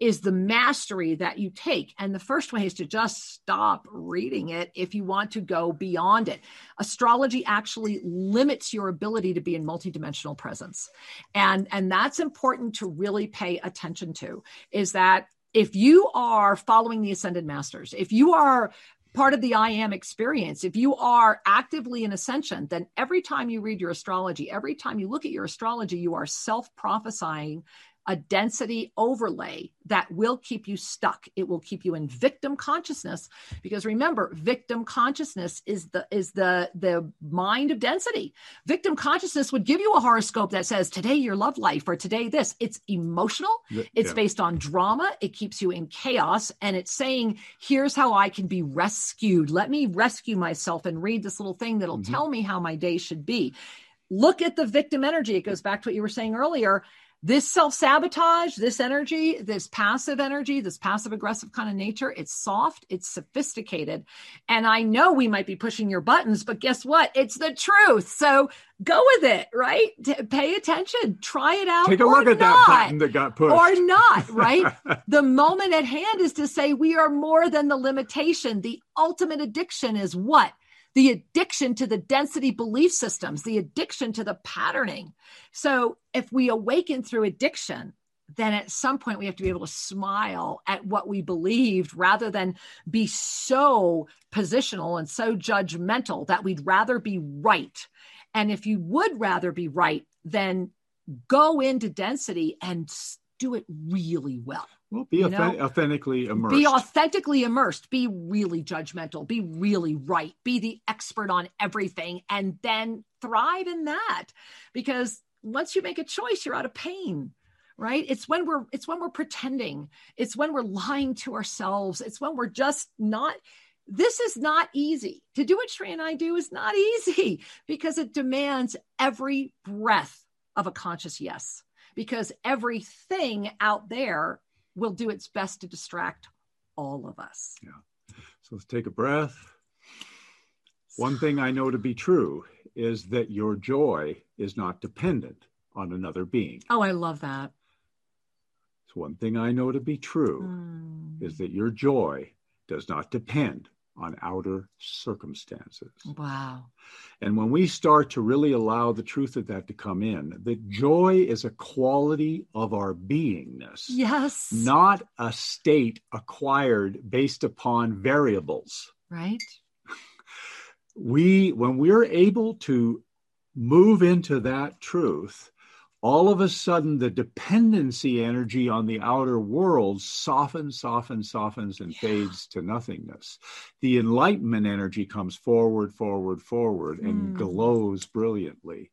is the mastery that you take. And the first way is to just stop reading it if you want to go beyond it. Astrology actually limits your ability to be in multidimensional presence. And, and that's important to really pay attention to is that if you are following the ascended masters, if you are part of the I am experience. If you are actively in ascension, then every time you read your astrology, every time you look at your astrology, you are self prophesying a density overlay that will keep you stuck. It will keep you in victim consciousness because remember victim consciousness is the is the the mind of density. Victim consciousness would give you a horoscope that says today your love life or today this. It's emotional. Yeah. it's based on drama. It keeps you in chaos. And it's saying here's how i can be rescued. Let me rescue myself and read this little thing that'll mm-hmm. tell me how my day should be. Look at the victim energy. It goes back to what you were saying earlier this self sabotage, this energy, this passive energy, this passive aggressive kind of nature, it's soft, it's sophisticated. And I know we might be pushing your buttons, but guess what? It's the truth. So go with it, right? T- pay attention, try it out. Take a look at not, that button that got pushed. Or not, right? the moment at hand is to say we are more than the limitation. The ultimate addiction is what? The addiction to the density belief systems, the addiction to the patterning. So if we awaken through addiction, then at some point we have to be able to smile at what we believed rather than be so positional and so judgmental that we'd rather be right. And if you would rather be right, then go into density and do it really well. Well, be authentic, authentically immersed. Be authentically immersed. Be really judgmental. Be really right. Be the expert on everything and then thrive in that. Because once you make a choice, you're out of pain right it's when we're it's when we're pretending it's when we're lying to ourselves it's when we're just not this is not easy to do what Sri and I do is not easy because it demands every breath of a conscious yes because everything out there will do its best to distract all of us. Yeah. So let's take a breath. One thing I know to be true is that your joy is not dependent on another being. Oh, I love that. So one thing I know to be true mm. is that your joy does not depend on outer circumstances. Wow. And when we start to really allow the truth of that to come in, that joy is a quality of our beingness. Yes. Not a state acquired based upon variables. Right. we, when we're able to move into that truth, all of a sudden the dependency energy on the outer world softens, softens, softens, and yeah. fades to nothingness. The enlightenment energy comes forward, forward, forward, and mm. glows brilliantly.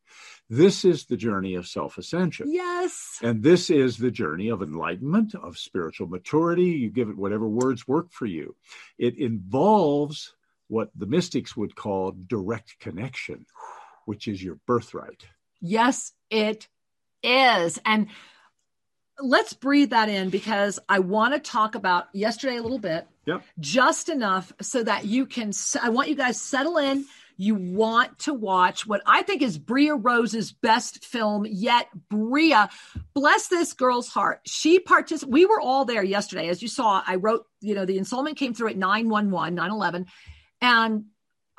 This is the journey of self ascension. Yes. And this is the journey of enlightenment, of spiritual maturity. You give it whatever words work for you. It involves what the mystics would call direct connection, which is your birthright. Yes, it is. And let's breathe that in because I want to talk about yesterday a little bit. Yep. Just enough so that you can, I want you guys settle in. You want to watch what I think is Bria Rose's best film yet. Bria, bless this girl's heart. She participated. We were all there yesterday. As you saw, I wrote, you know, the ensoulment came through at 911, 911. And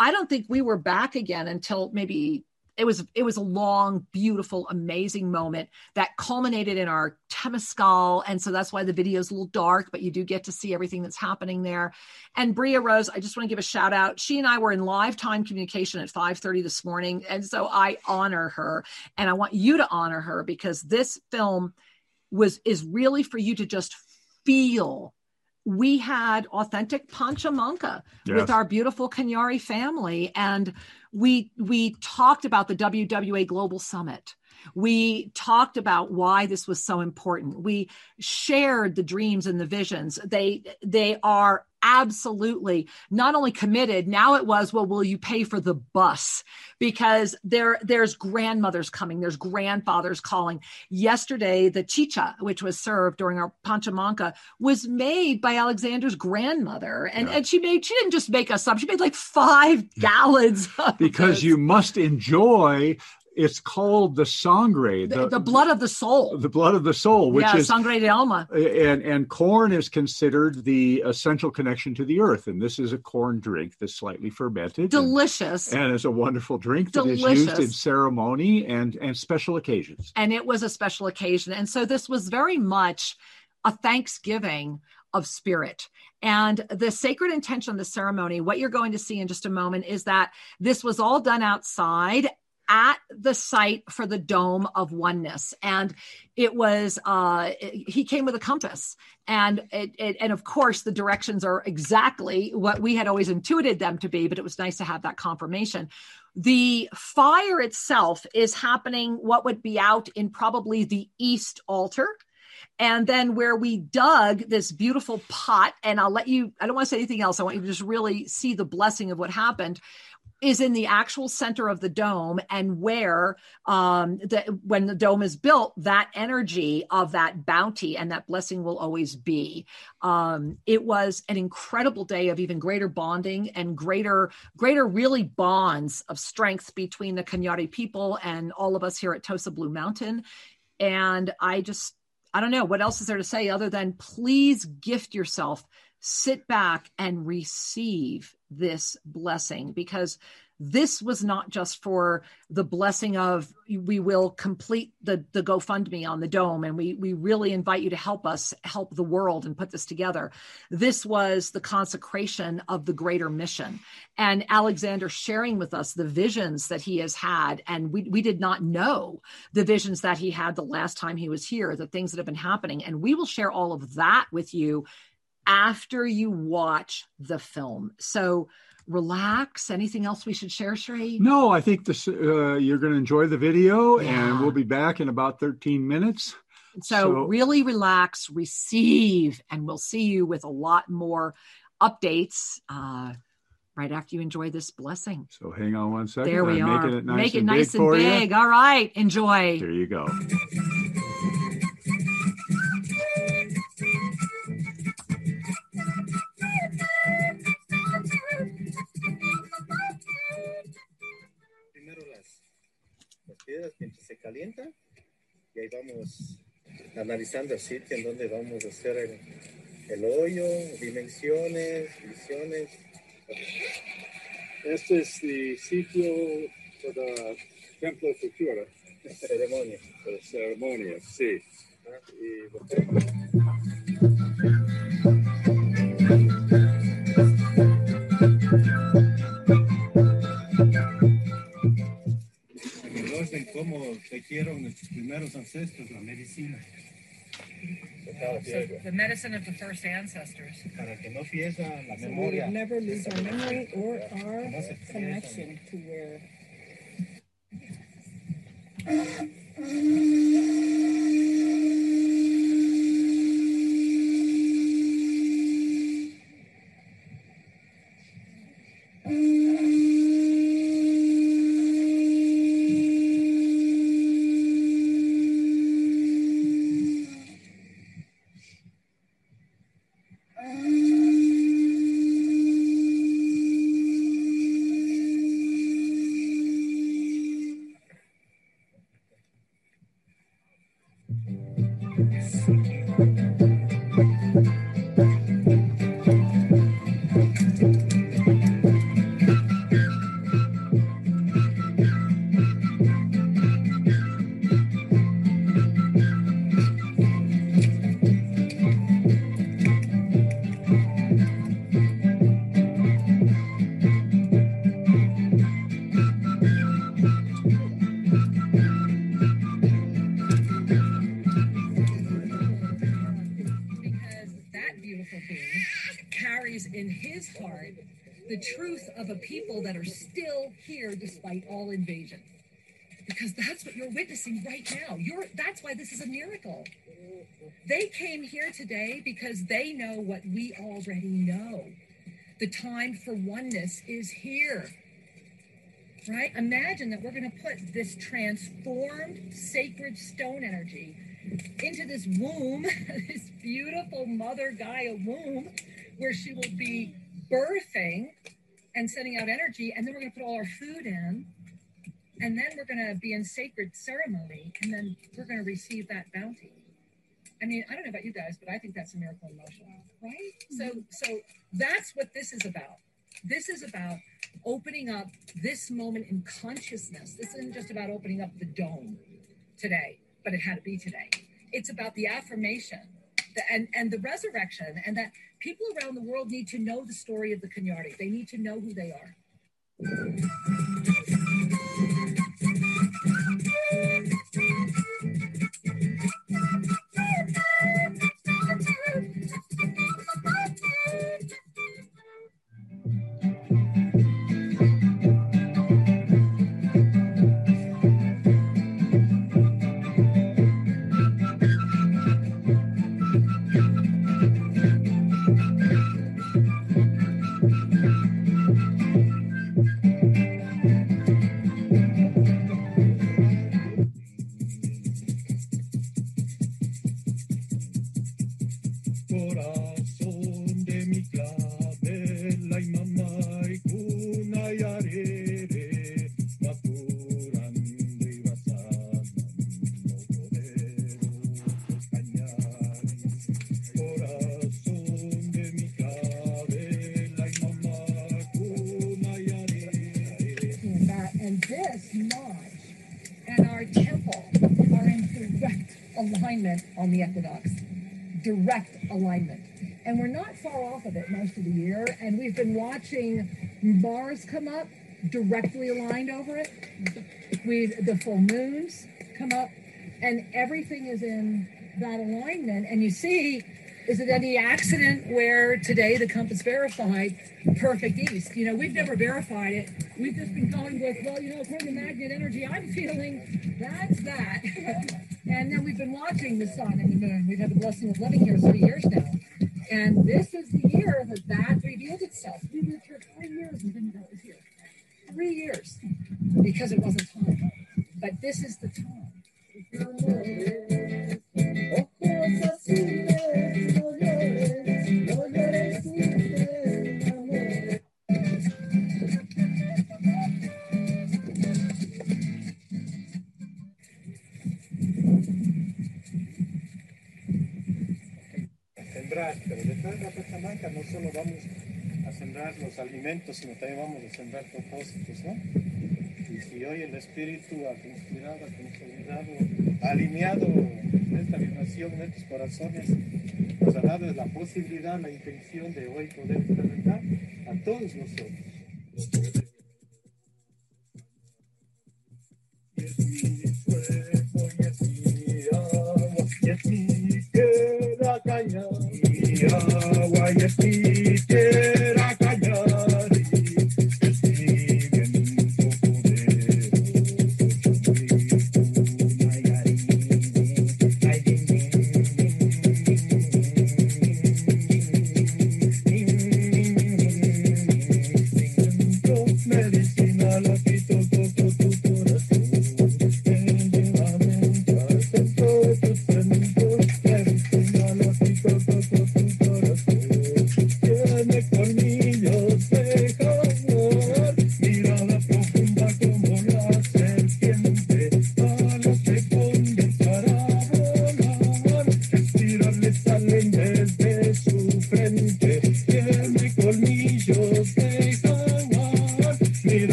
I don't think we were back again until maybe it was it was a long beautiful amazing moment that culminated in our temescal. And so that's why the video is a little dark but you do get to see everything that's happening there. And bria rose i just want to give a shout out. She and i were in live time communication at 5.30 this morning. And so i honor her and i want you to honor her because this film was is really for you to just feel we had authentic Pachamanca yes. with our beautiful Kanyari family. And we we talked about the WWA Global Summit. We talked about why this was so important. We shared the dreams and the visions. They they are absolutely not only committed now it was well will you pay for the bus because there there's grandmothers coming there's grandfathers calling yesterday the chicha which was served during our pachamanca was made by alexander's grandmother and yeah. and she made she didn't just make us up she made like five gallons because this. you must enjoy it's called the sangre, the, the, the, blood of the soul. The blood of the soul, which yeah, is sangre de alma. And and corn is considered the essential connection to the earth, and this is a corn drink that's slightly fermented, delicious, and, and it's a wonderful drink that delicious. is used in ceremony and and special occasions. And it was a special occasion, and so this was very much a Thanksgiving of spirit. And the sacred intention of the ceremony, what you're going to see in just a moment, is that this was all done outside at the site for the dome of oneness. And it was uh it, he came with a compass. And it, it, and of course the directions are exactly what we had always intuited them to be but it was nice to have that confirmation. The fire itself is happening what would be out in probably the east altar. And then where we dug this beautiful pot and i'll let you i don't want to say anything else. I want you to just really see the blessing of what happened is in the actual center of the dome and where um the, when the dome is built that energy of that bounty and that blessing will always be. Um it was an incredible day of even greater bonding and greater greater really bonds of strength between the Kanyari people and all of us here at Tosa Blue Mountain. And I just I don't know what else is there to say other than please gift yourself sit back and receive this blessing because this was not just for the blessing of we will complete the the GoFundMe on the dome and we we really invite you to help us help the world and put this together. This was the consecration of the greater mission. And Alexander sharing with us the visions that he has had and we we did not know the visions that he had the last time he was here, the things that have been happening and we will share all of that with you after you watch the film. So relax. Anything else we should share, Sri? No, I think this uh, you're going to enjoy the video, yeah. and we'll be back in about 13 minutes. So, so, really relax, receive, and we'll see you with a lot more updates uh, right after you enjoy this blessing. So hang on one second. There we I'm are. Making it nice Make it and nice big and big. You. All right, enjoy. There you go. Mientras se calienta y ahí vamos analizando el sitio en donde vamos a hacer el, el hoyo, dimensiones, visiones. Este es el sitio para templo futura. Ceremonia. Ceremonia, sí. Ah, y, cómo tejieron nuestros primeros ancestros la medicina. So the medicine of the first ancestors. Para que no la So we memoria. will never lose our memory or our connection to where. Invasion. Because that's what you're witnessing right now. You're that's why this is a miracle. They came here today because they know what we already know. The time for oneness is here. Right? Imagine that we're going to put this transformed sacred stone energy into this womb, this beautiful mother Gaia womb, where she will be birthing and sending out energy. And then we're going to put all our food in. And then we're going to be in sacred ceremony. And then we're going to receive that bounty. I mean, I don't know about you guys, but I think that's a miracle in motion, right? So, mm-hmm. so that's what this is about. This is about opening up this moment in consciousness. This isn't just about opening up the dome today, but it had to be today. It's about the affirmation and, and the resurrection, and that people around the world need to know the story of the Kanyari. They need to know who they are. Alignment on the equinox, direct alignment. And we're not far off of it most of the year. And we've been watching Mars come up directly aligned over it. We the full moons come up, and everything is in that alignment. And you see, is it any accident where today the compass verified perfect east? You know, we've never verified it. We've just been going with, well, you know, according to magnet energy, I'm feeling that's that. and then we've been watching the sun and the moon. We've had the blessing of living here three years now. And this is the year that that revealed itself. We lived here three years and didn't know it was here. Three years because it wasn't time. But this is the time. Solo vamos a sembrar los alimentos, sino también vamos a sembrar propósitos, ¿no? Y si hoy el Espíritu ha conspirado, ha consolidado, ha alineado esta vibración en estos corazones, nos ha dado la posibilidad, la intención de hoy poder implementar a todos nosotros. Y y agua, y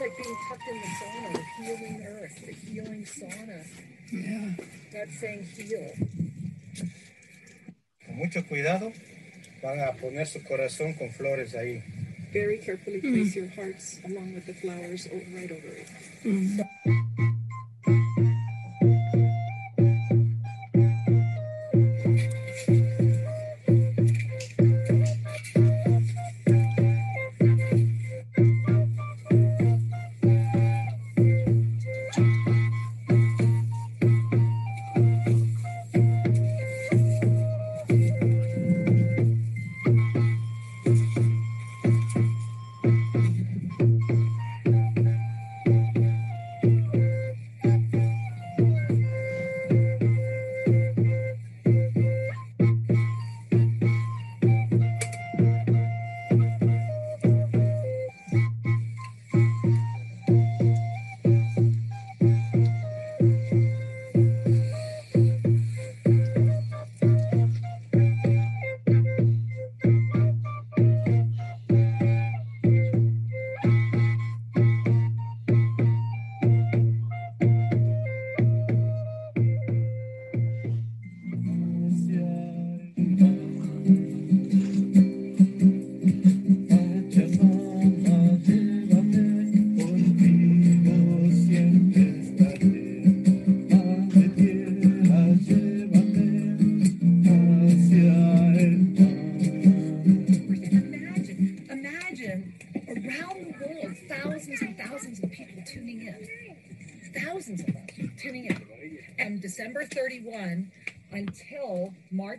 like being tucked in the sauna, the healing earth, the healing sauna. Yeah. That's saying heal. Con mucho cuidado van a poner su corazón con flores ahí. Very carefully hmm. place your hearts along with the flowers right over it. around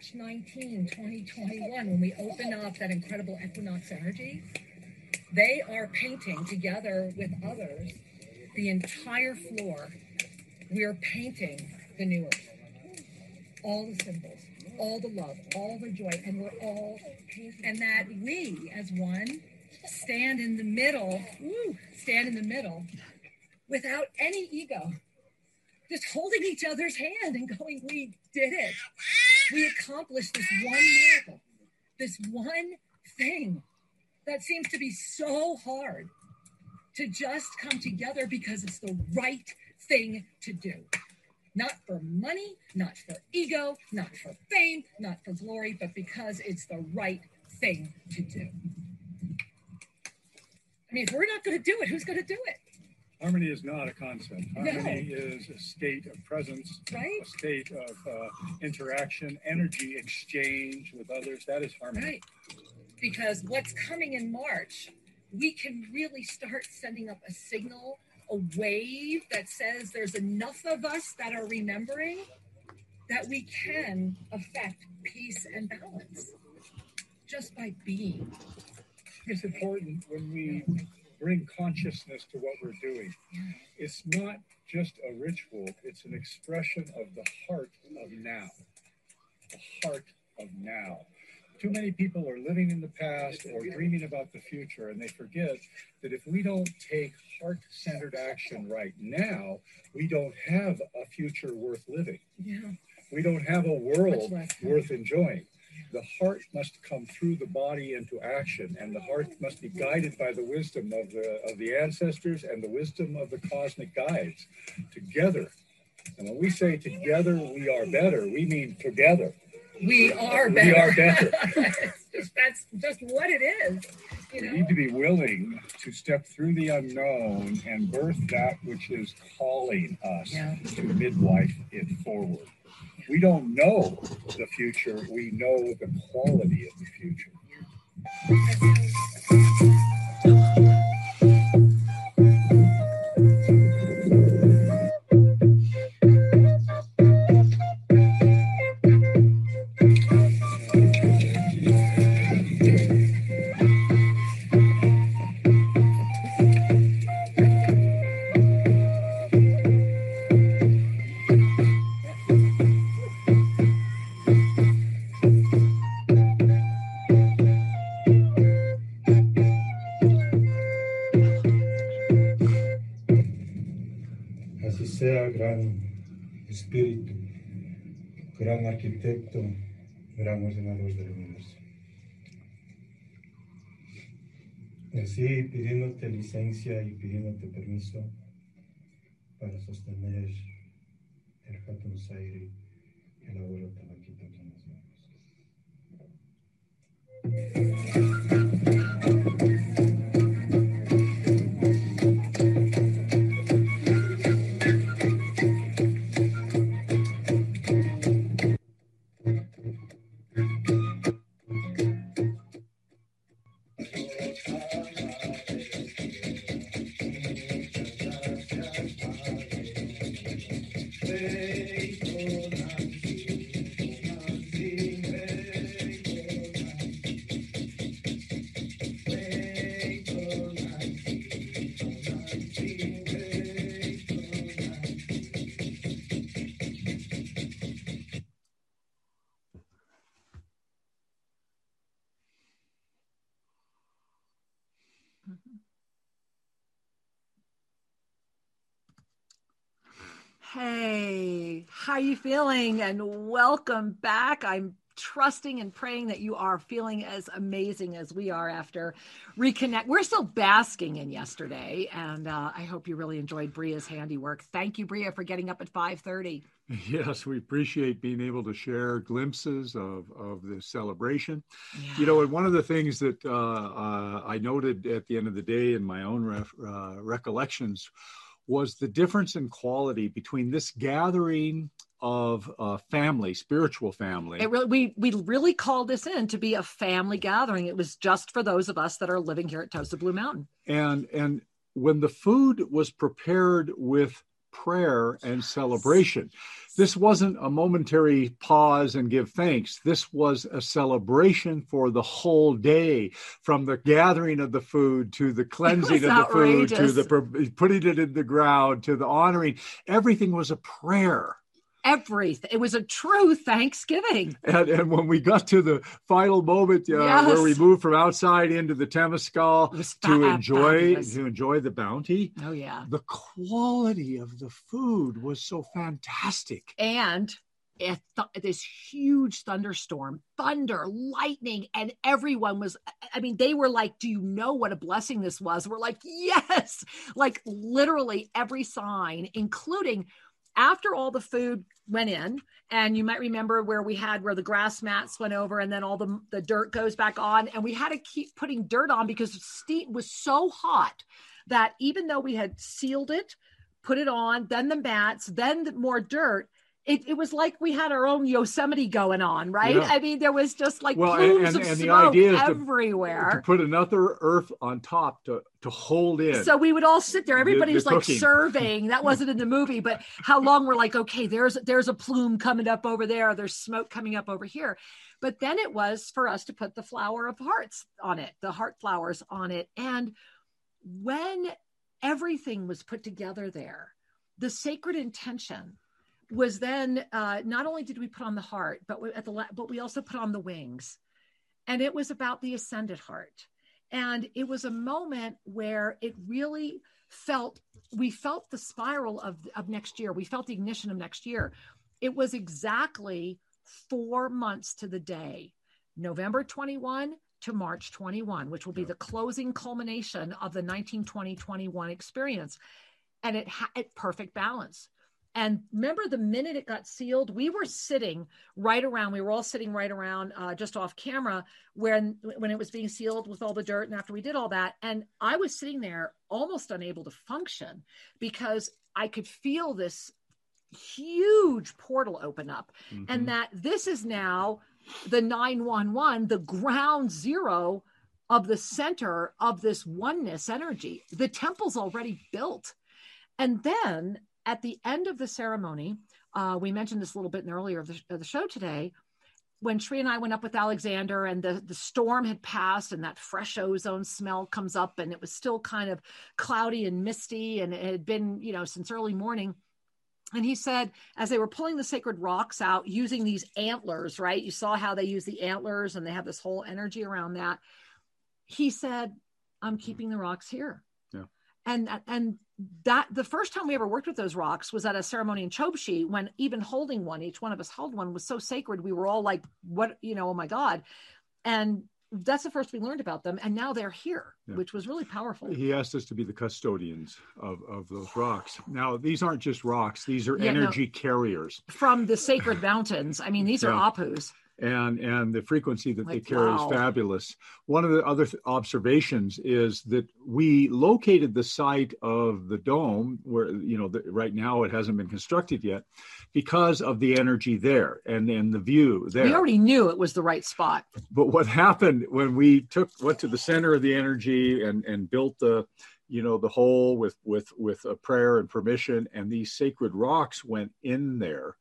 March 19, 2021, when we open up that incredible equinox energy, they are painting together with others the entire floor. We are painting the new earth. All the symbols, all the love, all the joy, and we're all and that we as one stand in the middle, woo, stand in the middle without any ego, just holding each other's hand and going, We did it. We accomplished this one miracle, this one thing that seems to be so hard to just come together because it's the right thing to do. Not for money, not for ego, not for fame, not for glory, but because it's the right thing to do. I mean, if we're not going to do it, who's going to do it? Harmony is not a concept. Harmony no. is a state of presence, right? a state of uh, interaction, energy exchange with others. That is harmony. Right. Because what's coming in March, we can really start sending up a signal, a wave that says there's enough of us that are remembering that we can affect peace and balance just by being. It's important when we bring consciousness to what we're doing. It's not just a ritual, it's an expression of the heart of now. The heart of now. Too many people are living in the past or dreaming about the future, and they forget that if we don't take heart centered action right now, we don't have a future worth living. Yeah. We don't have a world worth enjoying the heart must come through the body into action, and the heart must be guided by the wisdom of the of the ancestors and the wisdom of the cosmic guides together. And when we say together we are better, we mean together. We are better. We are better. that's just what it is. You know? We need to be willing to step through the unknown and birth that which is calling us yeah. to midwife it forward. We don't know the future, we know the quality of the future. Arquitecto, gran ordenador del universo. Así, pidiéndote licencia y pidiéndote permiso para sostener el Hatun Sairi, el abuelo Tabaquito que nos vemos. Feeling? And welcome back. I'm trusting and praying that you are feeling as amazing as we are after reconnect. We're still basking in yesterday, and uh, I hope you really enjoyed Bria's handiwork. Thank you, Bria, for getting up at 5:30. Yes, we appreciate being able to share glimpses of of this celebration. Yeah. You know, and one of the things that uh, uh, I noted at the end of the day in my own ref, uh, recollections was the difference in quality between this gathering of uh, family, spiritual family. It really, we we really called this in to be a family gathering. It was just for those of us that are living here at Toast of Blue Mountain. And and when the food was prepared with prayer and celebration. This wasn't a momentary pause and give thanks. This was a celebration for the whole day, from the gathering of the food to the cleansing of the outrageous. food to the putting it in the ground to the honoring. Everything was a prayer everything. It was a true Thanksgiving. And, and when we got to the final moment uh, Yes. where we moved from outside into the Temescal to enjoy fabulous. to enjoy the bounty, Oh yeah. the quality of the food was so fantastic. and th- this huge thunderstorm, thunder, lightning, and everyone was. I mean, they were like, "Do you know what a blessing this was?" We're like, "Yes!" Like literally every sign, including after all the food went in, and you might remember where we had where the grass mats went over, and then all the the dirt goes back on, and we had to keep putting dirt on because steam was so hot that even though we had sealed it, put it on, then the mats, then the more dirt. It, it was like we had our own Yosemite going on, right? Yeah. I mean, there was just like Well, and- plumes and- of and the smoke idea is to- everywhere. To put another earth on top to to hold in. So we would all sit there. Everybody the was like cooking. surveying. That wasn't in the movie, but how long we're like, okay, there's there's a plume coming up over there. There's smoke coming up over here. But then it was for us to put the flower of hearts on it, the heart flowers on it. And when everything was put together there, the sacred intention was then uh, not only did we put on the heart, but we, at the la- but we also put on the wings, and it was about the ascended heart, and it was a moment where it really felt we felt the spiral of of next year. We felt the ignition of next year. It was exactly four months to the day, November twenty one to March 21, which will be the closing culmination of the 1920-21 experience. And it had perfect balance. And remember, the minute it got sealed, we were sitting right around. We were all sitting right around, uh, just off camera, when when it was being sealed with all the dirt. And after we did all that, and I was sitting there almost unable to function because I could feel this huge portal open up, Mhm. and that this is now the 911, the ground zero of the center of this oneness energy. The temple's already built. And then at the end of the ceremony, uh, we mentioned this a little bit in the earlier of the, of the show today. When Sri and I went up with Alexander and the, the storm had passed and that fresh ozone smell comes up and it was still kind of cloudy and misty and it had been, you know, since early morning. And he said, as they were pulling the sacred rocks out using these antlers, right? You saw how they use the antlers and they have this whole energy around that. He said, I'm keeping the rocks here. Yeah. And and that the first time we ever worked with those rocks was at a ceremony in Chobshi when even holding one, each one of us held one was so sacred. We were all like, what, you know, oh my God. And that's the first we learned about them. And now they're here, Yeah. which was really powerful. He asked us to be the custodians of, of those rocks. Now, these aren't just rocks, these are Yeah, no. energy carriers. From the sacred mountains. I mean, these are Apus. And, and the frequency that they carry wow. is fabulous. One of the other th- observations is that we located the site of the dome where, you know, the, right now it hasn't been constructed yet because of the energy there and, and the view there. We already knew it was the right spot. but what happened when we took went to the center of the energy and and built the you know the hole with with with a prayer and permission and these sacred rocks went in there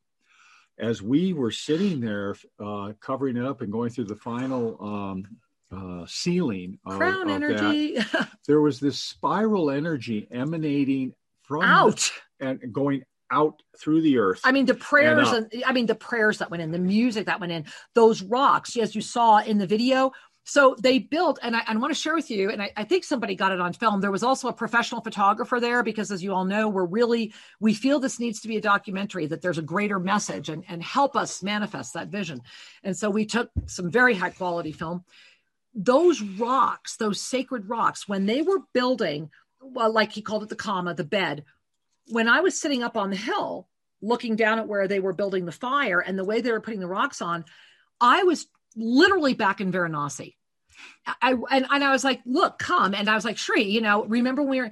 as we were sitting there uh, covering it up and going through the final um, uh, sealing of, Crown of that, energy there was this spiral energy emanating from the- out. and going out through the earth I mean, the prayers up. and I mean the prayers that went in, the music that went in, those rocks, as you saw in the video. So they built, and I, I want to share with you, and I, I think somebody got it on film. There was also a professional photographer there because, as you all know, we're really we feel this needs to be a documentary that there's a greater message and and help us manifest that vision. And so we took some very high quality film. Those rocks, those sacred rocks, when they were building, well, like he called it the comma, the bed, when I was sitting up on the hill looking down at where they were building the fire and the way they were putting the rocks on, I was literally back in Varanasi. I and, and I was like, look, come. And I was like, Sri, you know, remember when we were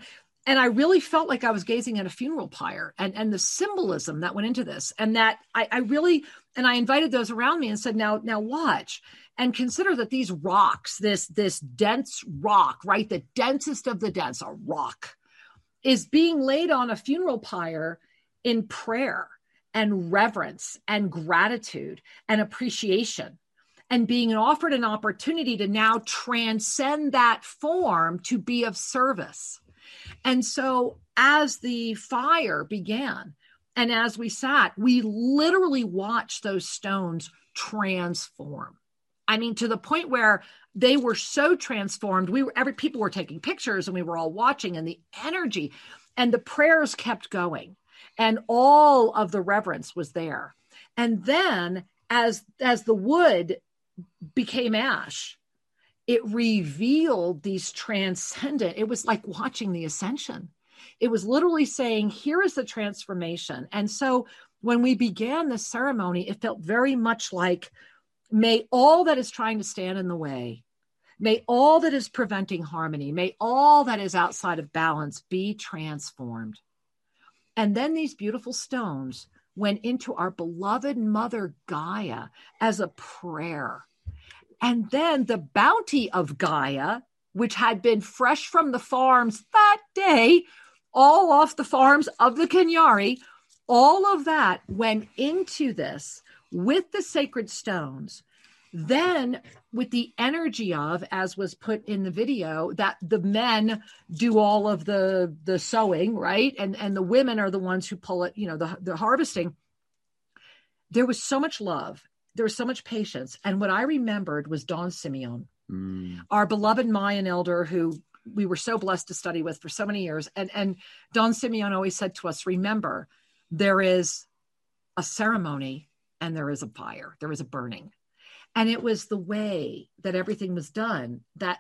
and I really felt like I was gazing at a funeral pyre and, and the symbolism that went into this. And that I, I really, and I invited those around me and said, now, now watch and consider that these rocks, this, this dense rock, right? The densest of the dense, a rock, is being laid on a funeral pyre in prayer and reverence and gratitude and appreciation and being offered an opportunity to now transcend that form to be of service. And so as the fire began, and as we sat, we literally watched those stones transform. I mean, to the point where they were so transformed. We were every people were taking pictures and we were all watching, and the energy and the prayers kept going, and all of the reverence was there. And then as as the wood became ash, it revealed these transcendent, it was like watching the ascension. It was literally saying, here is the transformation. And so when we began the ceremony, it felt very much like, may all that is trying to stand in the way, may all that is preventing harmony, may all that is outside of balance be transformed. And then these beautiful stones went into our beloved mother Gaia as a prayer and then the bounty of Gaia, which had been fresh from the farms that day, all off the farms of the Kanyari, all of that went into this with the sacred stones. Then, with the energy of, as was put in the video, that the men do all of the the sowing, right, and and the women are the ones who pull it, you know, the the harvesting. There was so much love there was so much patience. And what I remembered was Don Simeon, mm. our beloved Mayan elder who we were so blessed to study with for so many years. And, and Don Simeon always said to us, remember, there is a ceremony and there is a fire, there is a burning. And it was the way that everything was done that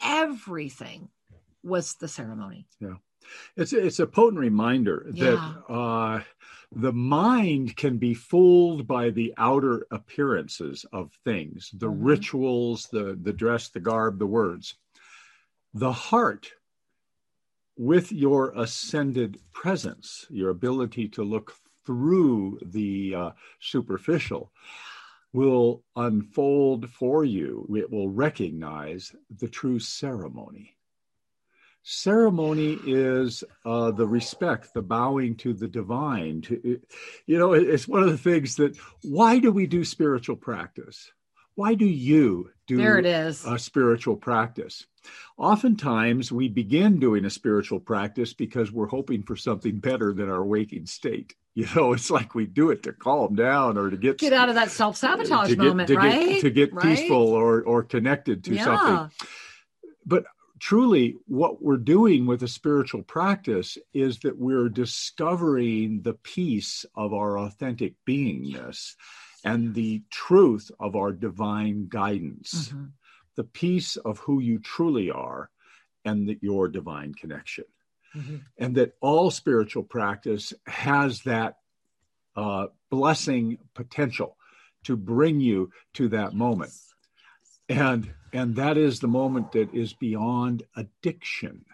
everything was the ceremony. Yeah. It's it's a potent reminder yeah. that uh, the mind can be fooled by the outer appearances of things, the mm-hmm. rituals, the the dress, the garb, the words. The heart, with your ascended presence, your ability to look through the uh, superficial, will unfold for you. It will recognize the true ceremony. Ceremony is uh, the respect, the bowing to the divine. To, you know, it's one of the things that why do we do spiritual practice? Why do you do there it is. a spiritual practice? Oftentimes, we begin doing a spiritual practice because we're hoping for something better than our waking state. You know, it's like we do it to calm down or to get get out of that self sabotage moment, to right? Get, to get right? peaceful or or connected to yeah. something. But truly what we're doing with a spiritual practice is that we're discovering the peace of our authentic beingness and the truth of our divine guidance, mm-hmm. the peace of who you truly are and that your divine connection. Mm-hmm. And that all spiritual practice has that uh, blessing potential to bring you to that moment. And and that is the moment that is beyond addiction.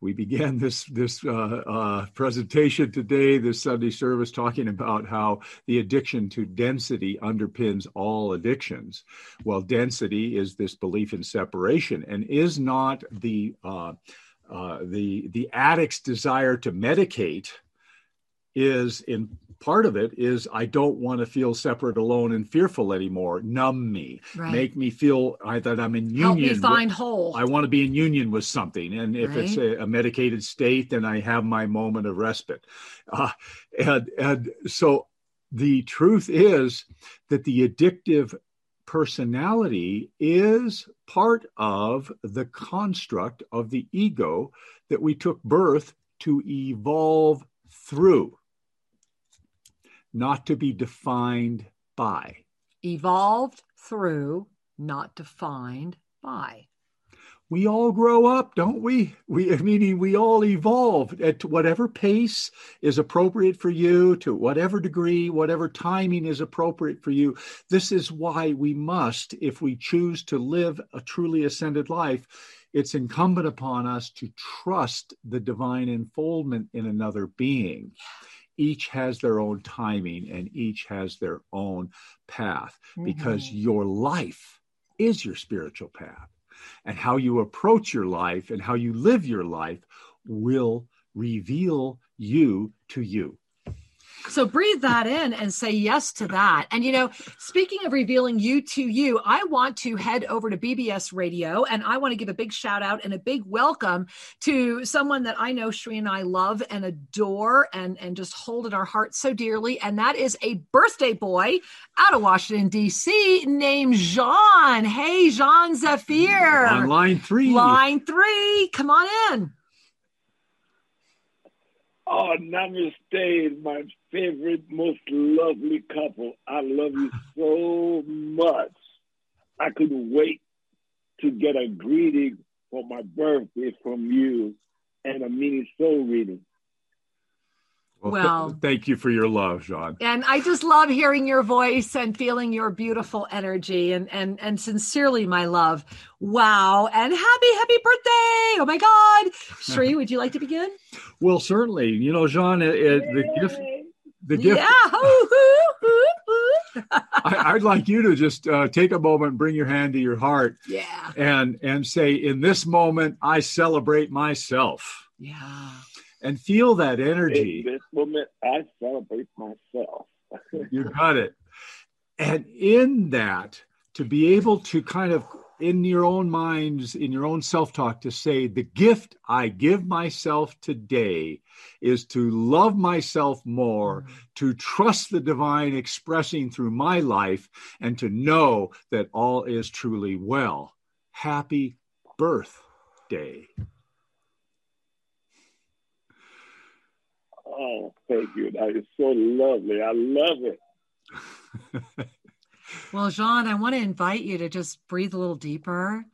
We began this this uh, uh, presentation today, this Sunday service, talking about how the addiction to density underpins all addictions. Well, density is this belief in separation, and is not the uh, uh the the addict's desire to medicate is in part of it is I don't want to feel separate, alone, and fearful anymore. Numb me, right. make me feel I, that I'm in union. Help me find with, whole. I want to be in union with something, and if right. it's a, a, medicated state, then I have my moment of respite. Uh, and and so the truth is that the addictive personality is part of the construct of the ego that we took birth to evolve through not to be defined by. Evolved through, not defined by. we all grow up, don't we? We, meaning we all evolve at whatever pace is appropriate for you, to whatever degree, whatever timing is appropriate for you. This is why we must, if we choose to live a truly ascended life, it's incumbent upon us to trust the divine enfoldment in another being. Each has their own timing and each has their own path mm-hmm. because your life is your spiritual path and how you approach your life and how you live your life will reveal you to you. So breathe that in and say yes to that. And you know, speaking of revealing you to you, I want to head over to BBS Radio and I want to give a big shout out and a big welcome to someone that I know Sri and I love and adore and, and just hold in our hearts so dearly. And that is a birthday boy out of Washington, D.C. named Jean. Hey, Jean Zafir. On line three. Line three. Come on in. Oh, namaste, my favorite, most lovely couple. I love you so much. I couldn't wait to get a greeting for my birthday from you and a mini soul reading. Well, well th- thank you for your love, Jean. And I just love hearing your voice and feeling your beautiful energy and and and sincerely my love. Wow. And happy, happy birthday. Oh my God. Sri, would you like to begin? Well, certainly. You know, Jean, it, it, the gift the gift. Yeah. I, would like you to just uh, take a moment, bring your hand to your heart, yeah, and and say, in this moment, I celebrate myself. Yeah and feel that energy. In this moment, I celebrate myself. you got it. And in that, to be able to kind of, in your own minds, in your own self talk, to say, the gift I give myself today is to love myself more, mm-hmm. to trust the divine expressing through my life, and to know that all is truly well. Happy birthday. Oh, thank you. That is so lovely. I love it. well, Jean, I want to invite you to just breathe a little deeper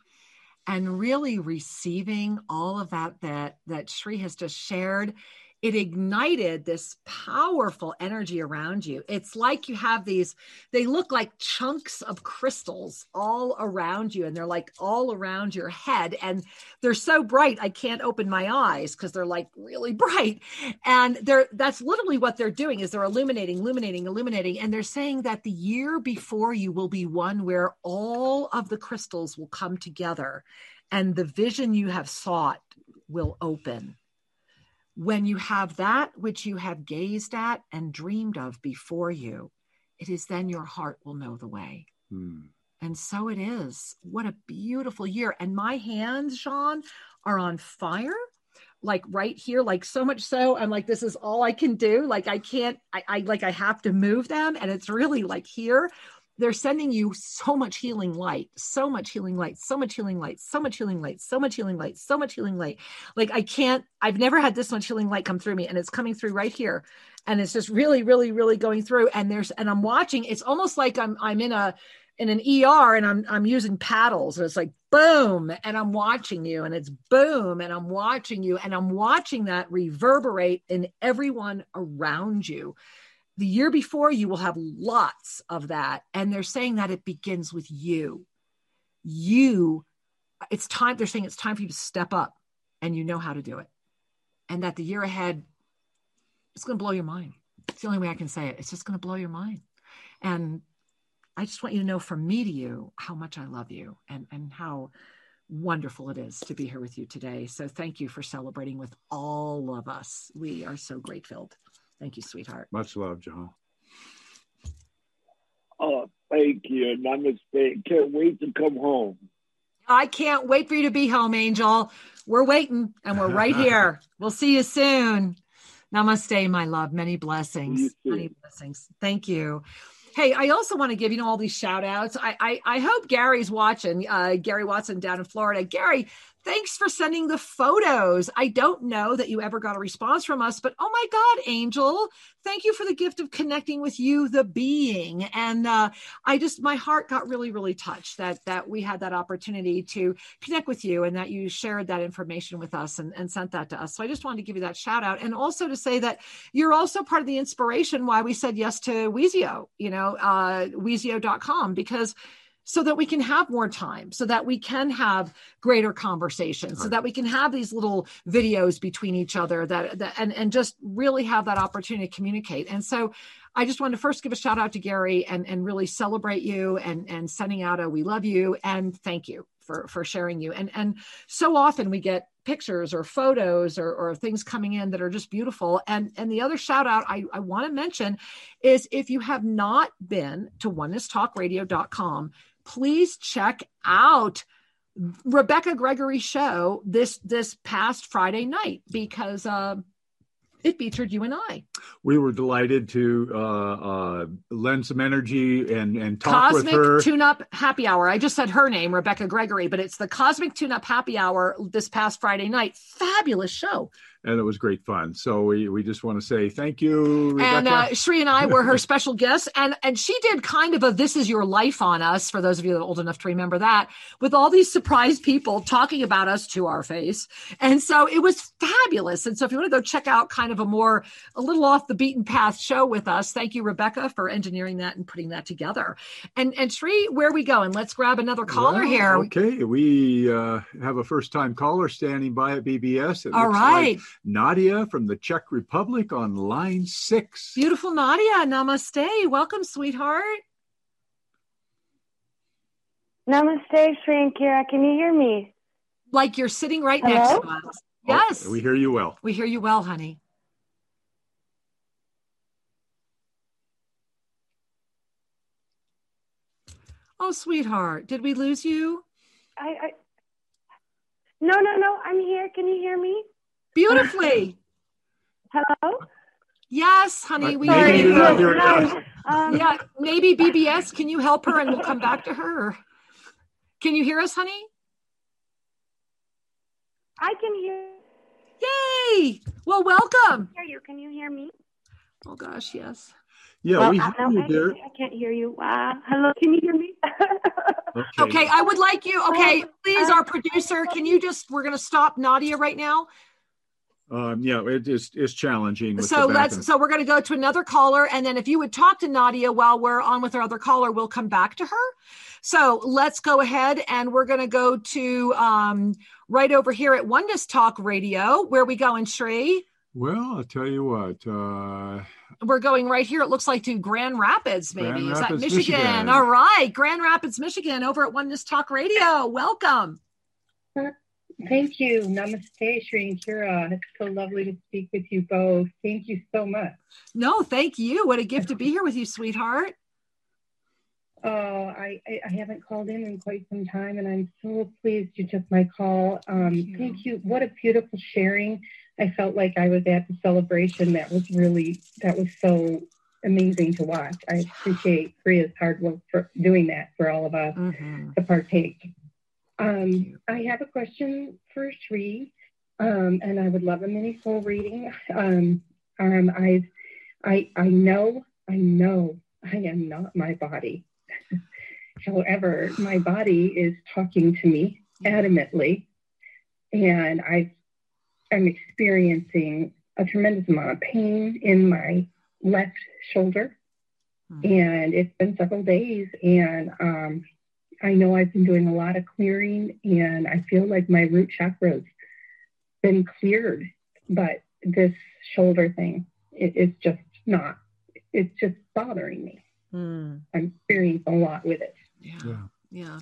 and really receiving all of that that that Sri has just shared it ignited this powerful energy around you. It's like you have these, they look like chunks of crystals all around you, and they're like all around your head. And they're so bright, I can't open my eyes because they're like really bright. And they're that's literally what they're doing is they're illuminating, illuminating, illuminating. And they're saying that the year before you will be one where all of the crystals will come together and the vision you have sought will open when you have that which you have gazed at and dreamed of before you, it is then your heart will know the way. Hmm. And so it is. What a beautiful year. And my hands, Sean, are on fire. Like right here, like so much so, I'm like, this is all I can do. Like I can't, I, I like I have to move them. And it's really like here they're sending you so much healing light, so much healing light, so much healing light, so much healing light, so much healing light, so much healing light. Like I can't, I've never had this much healing light come through me, and it's coming through right here, and it's just really, really, really going through. And there's, and I'm watching. It's almost like I'm, I'm in a, in an ER, and I'm, I'm using paddles, and it's like boom, and I'm watching you, and it's boom, and I'm watching you, and I'm watching that reverberate in everyone around you the year before you will have lots of that. And they're saying that it begins with you. You it's time they're saying it's time for you to step up and you know how to do it. And that the year ahead it's going to blow your mind. It's the only way i can say it. It's just going to blow your mind. And i just want you to know from me to you how much i love you and and how wonderful it is to be here with you today. So thank you for celebrating with all of us. We are so filled Thank you, sweetheart. Much love, John. Oh, thank you. Namaste. Can't wait to come home. I can't wait for you to be home, Angel. We're waiting and we're right here. we'll see you soon. Namaste, my love. Many blessings. Many blessings. Thank you. Hey, I also want to give you know all these shout outs. I I, I hope Gary's watching. Uh, Gary Watson down in Florida. Gary, Thanks for sending the photos. I don't know that you ever got a response from us, but oh my God, Angel, thank you for the gift of connecting with you, the being. And uh, I just, my heart got really, really touched that that we had that opportunity to connect with you and that you shared that information with us and, and sent that to us. So I just wanted to give you that shout out and also to say that you're also part of the inspiration why we said yes to Weezio, you know, uh, Weezio.com, because so that we can have more time, so that we can have greater conversations, so that we can have these little videos between each other that, that and, and just really have that opportunity to communicate. And so I just want to first give a shout out to Gary and, and really celebrate you and, and sending out a we love you and thank you for, for sharing you. And and so often we get pictures or photos or, or things coming in that are just beautiful. And and the other shout out I, I want to mention is if you have not been to onenesstalkradio.com, please check out Rebecca Gregory's show this this past Friday night because uh, it featured you and I. We were delighted to uh, uh, lend some energy and and talk Cosmic with her. Tune Up Happy Hour. I just said her name, Rebecca Gregory, but it's the Cosmic Tune Up Happy Hour this past Friday night. Fabulous show and it was great fun. So we, we just want to say thank you. Rebecca. And uh, Sri and I were her special guests, and and she did kind of a "This Is Your Life" on us. For those of you that are old enough to remember that, with all these surprise people talking about us to our face, and so it was fabulous. And so if you want to go check out kind of a more a little off the beaten path show with us, thank you, Rebecca, for engineering that and putting that together. And and Sri, where are we going? Let's grab another caller well, here. Okay, we uh, have a first time caller standing by at BBS. It all right. Like Nadia from the Czech Republic on line six. Beautiful Nadia, namaste. Welcome, sweetheart. Namaste, Sri and Kira. Can you hear me? Like you're sitting right Hello? next to us. Oh, yes. Oh, we hear you well. We hear you well, honey. Oh, sweetheart, did we lose you? I, I no, no, no. I'm here. Can you hear me? Beautifully. Hello? Yes, honey. We hear you. Um, yeah, maybe BBS. Can you help her and we'll come back to her? Can you hear us, honey? I can hear. Yay! Well, welcome. I hear you. Can you hear me? Oh gosh, yes. Yeah, well, we hear no, you, dear. I can't hear you. Uh, hello, can you hear me? okay. okay, I would like you. Okay, please, our producer, can you just? We're going to stop Nadia right now um, yeah, it is is challenging. so let's. So we're going to go to another caller, and then if you would talk to Nadia while we're on with our other caller, we'll come back to her. So let's go ahead, and we're going to go to um, right over here at Oneness Talk Radio. Where we going, Sri? Well, I'll tell you what. Uh, we're going right here. It looks like to Grand Rapids, maybe. Grand is that Michigan? Michigan? All right, Grand Rapids, Michigan, over at Oneness Talk Radio. Welcome. Thank you. Namaste, Sri and Kira. It's so lovely to speak with you both. Thank you so much. No, thank you. What a gift to be here with you, sweetheart. Oh, I, I haven't called in in quite some time, and I'm so pleased you took my call. Um, thank, you. thank you. What a beautiful sharing. I felt like I was at the celebration. That was really, that was so amazing to watch. I appreciate Priya's hard work for doing that for all of us mm-hmm. to partake. Um, I have a question for Sri, um, and I would love a mini soul reading. Um, um, I, I, I know, I know, I am not my body. However, my body is talking to me adamantly, and I am experiencing a tremendous amount of pain in my left shoulder, hmm. and it's been several days, and um, I know I've been doing a lot of clearing and I feel like my root chakra's been cleared, but this shoulder thing, it, it's just not, it's just bothering me. Mm. I'm experiencing a lot with it. Yeah. Yeah.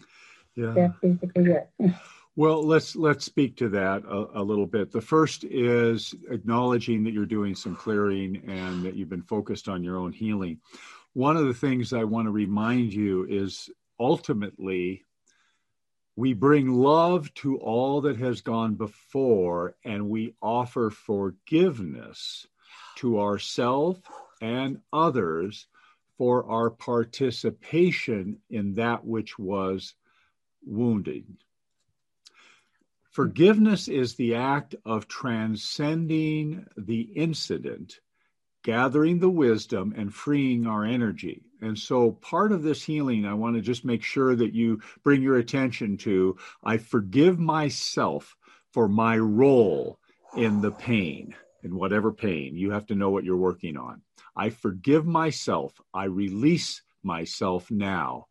Yeah. That's basically it. Well, let's let's speak to that a, a, little bit. The first is acknowledging that you're doing some clearing and that you've been focused on your own healing. One of the things I want to remind you is ultimately we bring love to all that has gone before and we offer forgiveness to ourselves and others for our participation in that which was wounded. Forgiveness is the act of transcending the incident, gathering the wisdom, and freeing our energy. And so, part of this healing, I want to just make sure that you bring your attention to I forgive myself for my role in the pain, in whatever pain. You have to know what you're working on. I forgive myself. I release myself now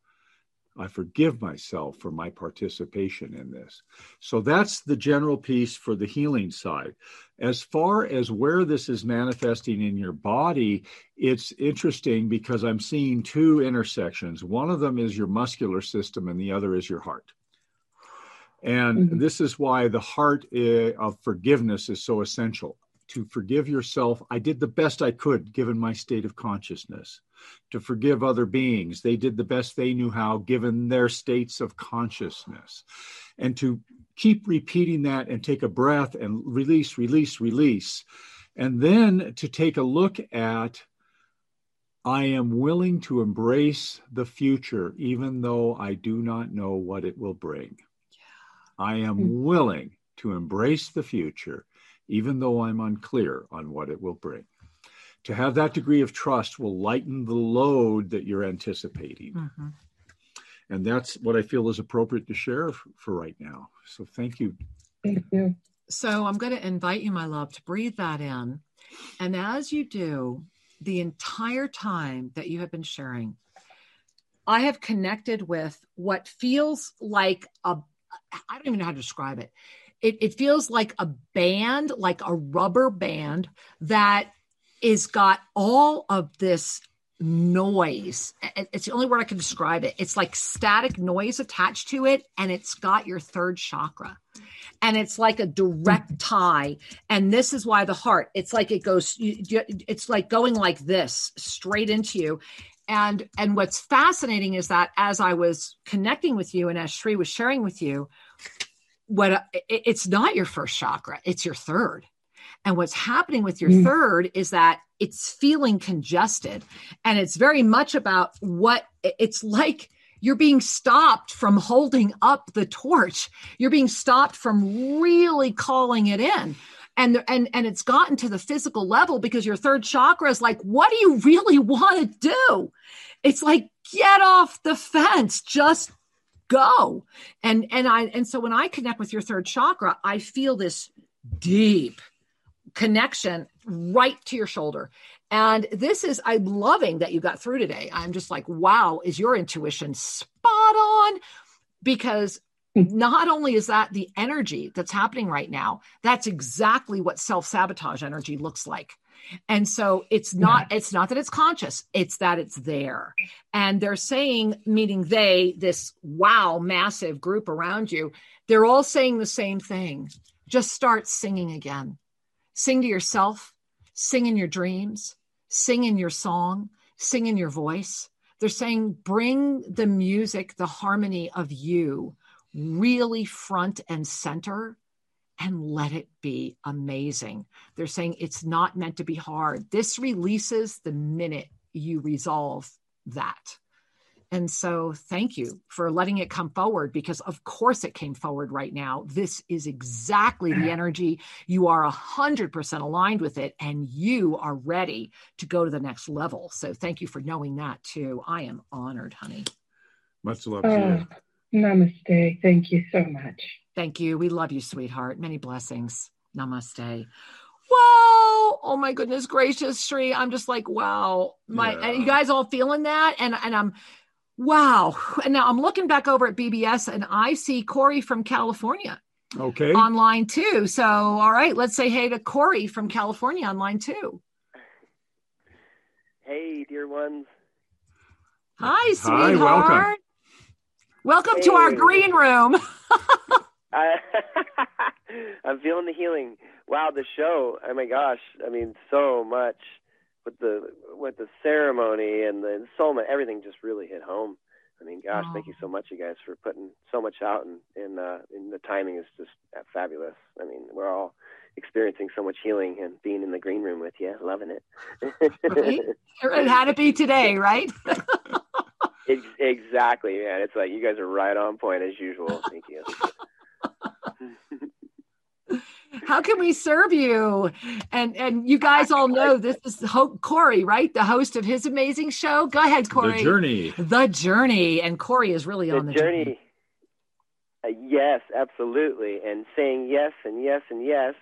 I forgive myself for my participation in this. So that's the general piece for the healing side. As far as where this is manifesting in your body, it's interesting because I'm seeing two intersections. One of them is your muscular system, and the other is your heart. And mm-hmm. this is why the heart eh, of forgiveness is so essential. To forgive yourself, I did the best I could given my state of consciousness to forgive other beings. They did the best they knew how, given their states of consciousness. And to keep repeating that and take a breath and release, release, release. And then to take a look at I am willing to embrace the future, even though I do not know what it will bring. I am mm-hmm. willing to embrace the future, even though I'm unclear on what it will bring to have that degree of trust will lighten the load that you're anticipating. Mm-hmm. And that's what I feel is appropriate to share f- for right now. So thank you. Thank you. So I'm going to invite you, my love, to breathe that in. And as you do, the entire time that you have been sharing, I have connected with what feels like a, I don't even know how to describe it. It, it feels like a band, like a rubber band that is got all of this noise. It's the only word I can describe it. It's like static noise attached to it, and it's got your third chakra. And it's like a direct mm. tie. And this is why the heart, it's like it goes, it's like going like this straight into you. And and what's fascinating is that as I was connecting with you and as Sri was sharing with you, what it's not your first chakra, it's your third and what's happening with your mm. third is that it's feeling congested. And it's very much about what it's like you're being stopped from holding up the torch. You're being stopped from really calling it in. And, and and it's gotten to the physical level because your third chakra is like, what do you really want to do? It's like, get off the fence, just go. And and I and so when I connect with your third chakra, I feel this deep connection right to your shoulder. And this is, I'm loving that you got through today. I'm just like, wow, is your intuition spot on? Because not only is that the energy that's happening right now, that's exactly what self sabotage energy looks like. And so it's not it's not that it's conscious, it's that it's there. And they're saying meaning they this wow massive group around you, they're all saying the same thing. Just start singing again. Sing to yourself, sing in your dreams, sing in your song, sing in your voice. They're saying bring the music, the harmony of you really front and center and let it be amazing. They're saying it's not meant to be hard. This releases the minute you resolve that. And so, thank you for letting it come forward because, of course, it came forward right now. This is exactly the mm-hmm. energy. You are 100% aligned with it and you are ready to go to the next level. So, thank you for knowing that too. I am honored, honey. Much love to oh, you. Namaste. Thank you so much. Thank you. We love you, sweetheart. Many blessings. Namaste. Whoa! Oh my goodness gracious, Sri. I'm just like, wow. My yeah. you guys all feeling that? And and I'm Wow. And now I'm looking back over at BBS and I see Corey from California. Okay. Online too. So, all right, let's say hey to Corey from California online too. Hey, dear ones. Hi, sweetheart. Hi, welcome. Welcome hey. to our green room. I, I'm feeling the healing. Wow, the show. Oh my gosh. I mean, so much with the with the ceremony and the so everything just really hit home. I mean, gosh, Oh. thank you so much, you guys, for putting so much out, and and, uh, and the timing is just fabulous. I mean, we're all experiencing so much healing and being in the green room with you, loving it. Right? It had to be today, right? Ex- exactly, man. It's like you guys are right on point as usual. Thank you. How can we serve you? And and you guys all know this is Ho- Corey, right? The host of his amazing show. Go ahead, Corey. The journey. The journey, and Corey is really the on the journey. journey. Uh, yes, absolutely, and saying yes and yes and yes,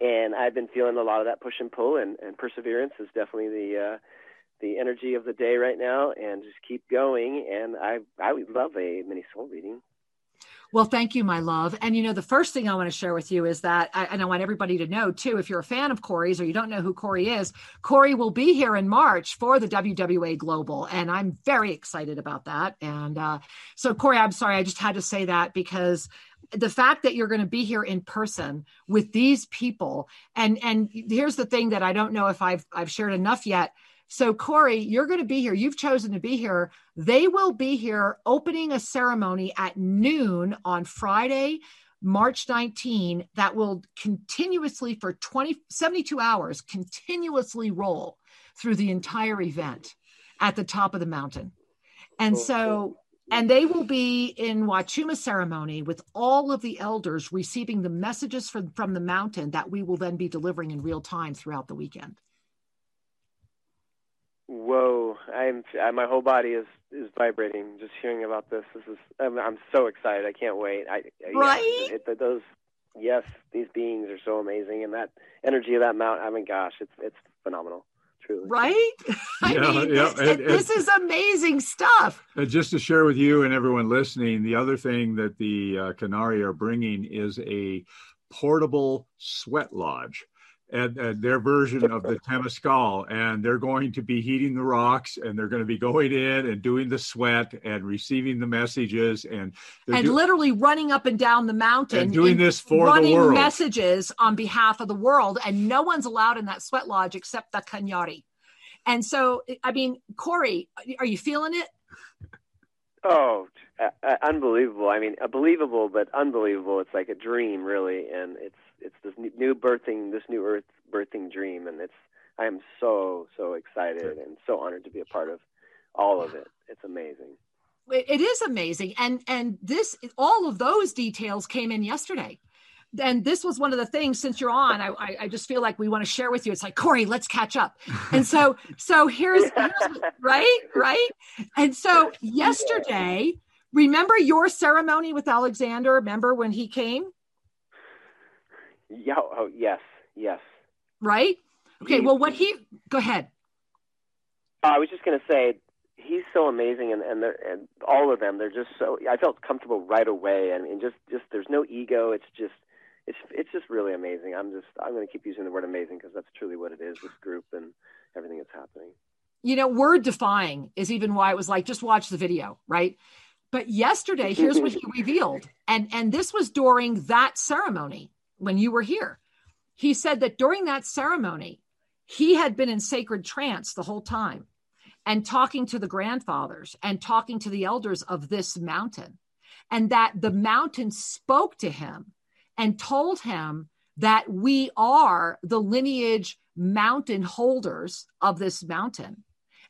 and I've been feeling a lot of that push and pull, and, and perseverance is definitely the uh, the energy of the day right now, and just keep going. And I I would love a mini soul reading. Well, thank you, my love. And you know, the first thing I want to share with you is that, I, and I want everybody to know too, if you're a fan of Corey's or you don't know who Corey is, Corey will be here in March for the WWA Global, and I'm very excited about that. And uh, so, Corey, I'm sorry, I just had to say that because the fact that you're going to be here in person with these people, and and here's the thing that I don't know if I've I've shared enough yet. So, Corey, you're going to be here. You've chosen to be here. They will be here opening a ceremony at noon on Friday, March 19, that will continuously for 20, 72 hours, continuously roll through the entire event at the top of the mountain. And so, and they will be in Wachuma ceremony with all of the elders receiving the messages from, from the mountain that we will then be delivering in real time throughout the weekend. Whoa! I'm I, my whole body is is vibrating just hearing about this. This is I'm, I'm so excited. I can't wait. I yeah, Right? it, it- those yes, these beings are so amazing, and that energy of that mount. I mean, gosh, it's it's phenomenal. Truly. Right? I Yeah, mean, yeah, this, and- this is amazing stuff. And just to share with you and everyone listening, the other thing that the uh, Kanyari are bringing is a portable sweat lodge. And, and their version of the Temescal, and they're going to be heating the rocks, and they're going to be going in and doing the sweat and receiving the messages, and and do- literally running up and down the mountain And doing this for the running world. messages on behalf of the world and no one's allowed in that sweat lodge except the kanyari and so i mean corey are you feeling it Oh, uh, uh, unbelievable! I mean, uh, believable, but unbelievable. It's like a dream, really, and it's it's this new- birthing, this new Earth birthing dream, and it's I am so so excited and so honored to be a part of all of it. It's amazing. it is amazing. And and this all of those details came in yesterday. And this was one of the things since you're on I, I i just feel like we want to share with you. It's like corey let's catch up. And so so here's, here's right right? And so yesterday remember your ceremony with alexander? Remember when he came Yeah. Oh, yes, yes. right okay well what he go ahead I was just going to say he's so amazing, and and, they're, and all of them. They're just so. I felt comfortable right away, and, and just just there's no ego. It's just it's it's just really amazing. I'm just I'm going to keep using the word amazing because that's truly what it is. This group and everything that's happening. you know word defying is even why it was like just watch the video right but yesterday here's what he revealed and and this was during that ceremony when you were here. He said that during that ceremony he had been in sacred trance the whole time and talking to the grandfathers and talking to the elders of this mountain. And that the mountain spoke to him and told him that we are the lineage mountain holders of this mountain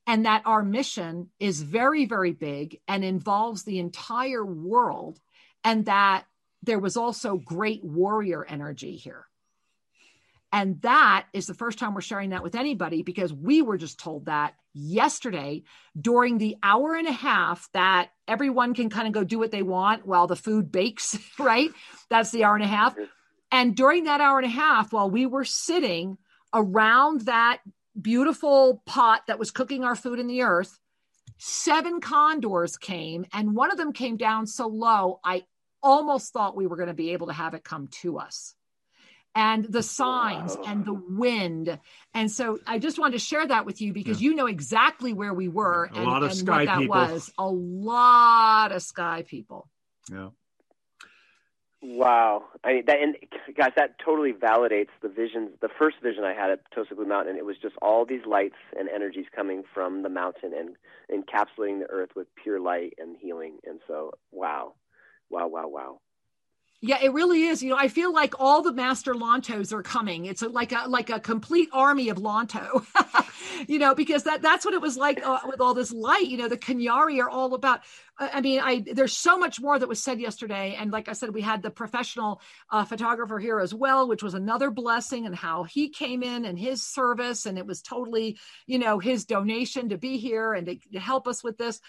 and that our mission is very, very big and involves the entire world, and that there was also great warrior energy here. And that is the first time we're sharing that with anybody because we were just told that yesterday during the hour and a half that everyone can kind of go do what they want while the food bakes, right? That's the hour and a half. And during that hour and a half, while we were sitting around that beautiful pot that was cooking our food in the earth, seven condors came, and one of them came down so low, I almost thought we were going to be able to have it come to us. And the signs and the wind. And so I just wanted to share that with you because you know exactly where we were A and, lot of and sky what that people. was. A lot of sky people. Yeah. Wow, I mean that, and guys, that totally validates the visions. The first vision I had at Tosa Blue Mountain, it was just all these lights and energies coming from the mountain and encapsulating the earth with pure light and healing. And so, wow, wow, wow, wow. Yeah, it really is. You know, I feel like all the master Lantos are coming. It's like a like a complete army of Lanto. you know, because that that's what it was like uh, with all this light. You know, the Kanyari are all about. I mean, I there's so much more that was said yesterday, and like I said, we had the professional uh, photographer here as well, which was another blessing, and how he came in and his service, and it was totally, you know, his donation to be here and to, to help us with this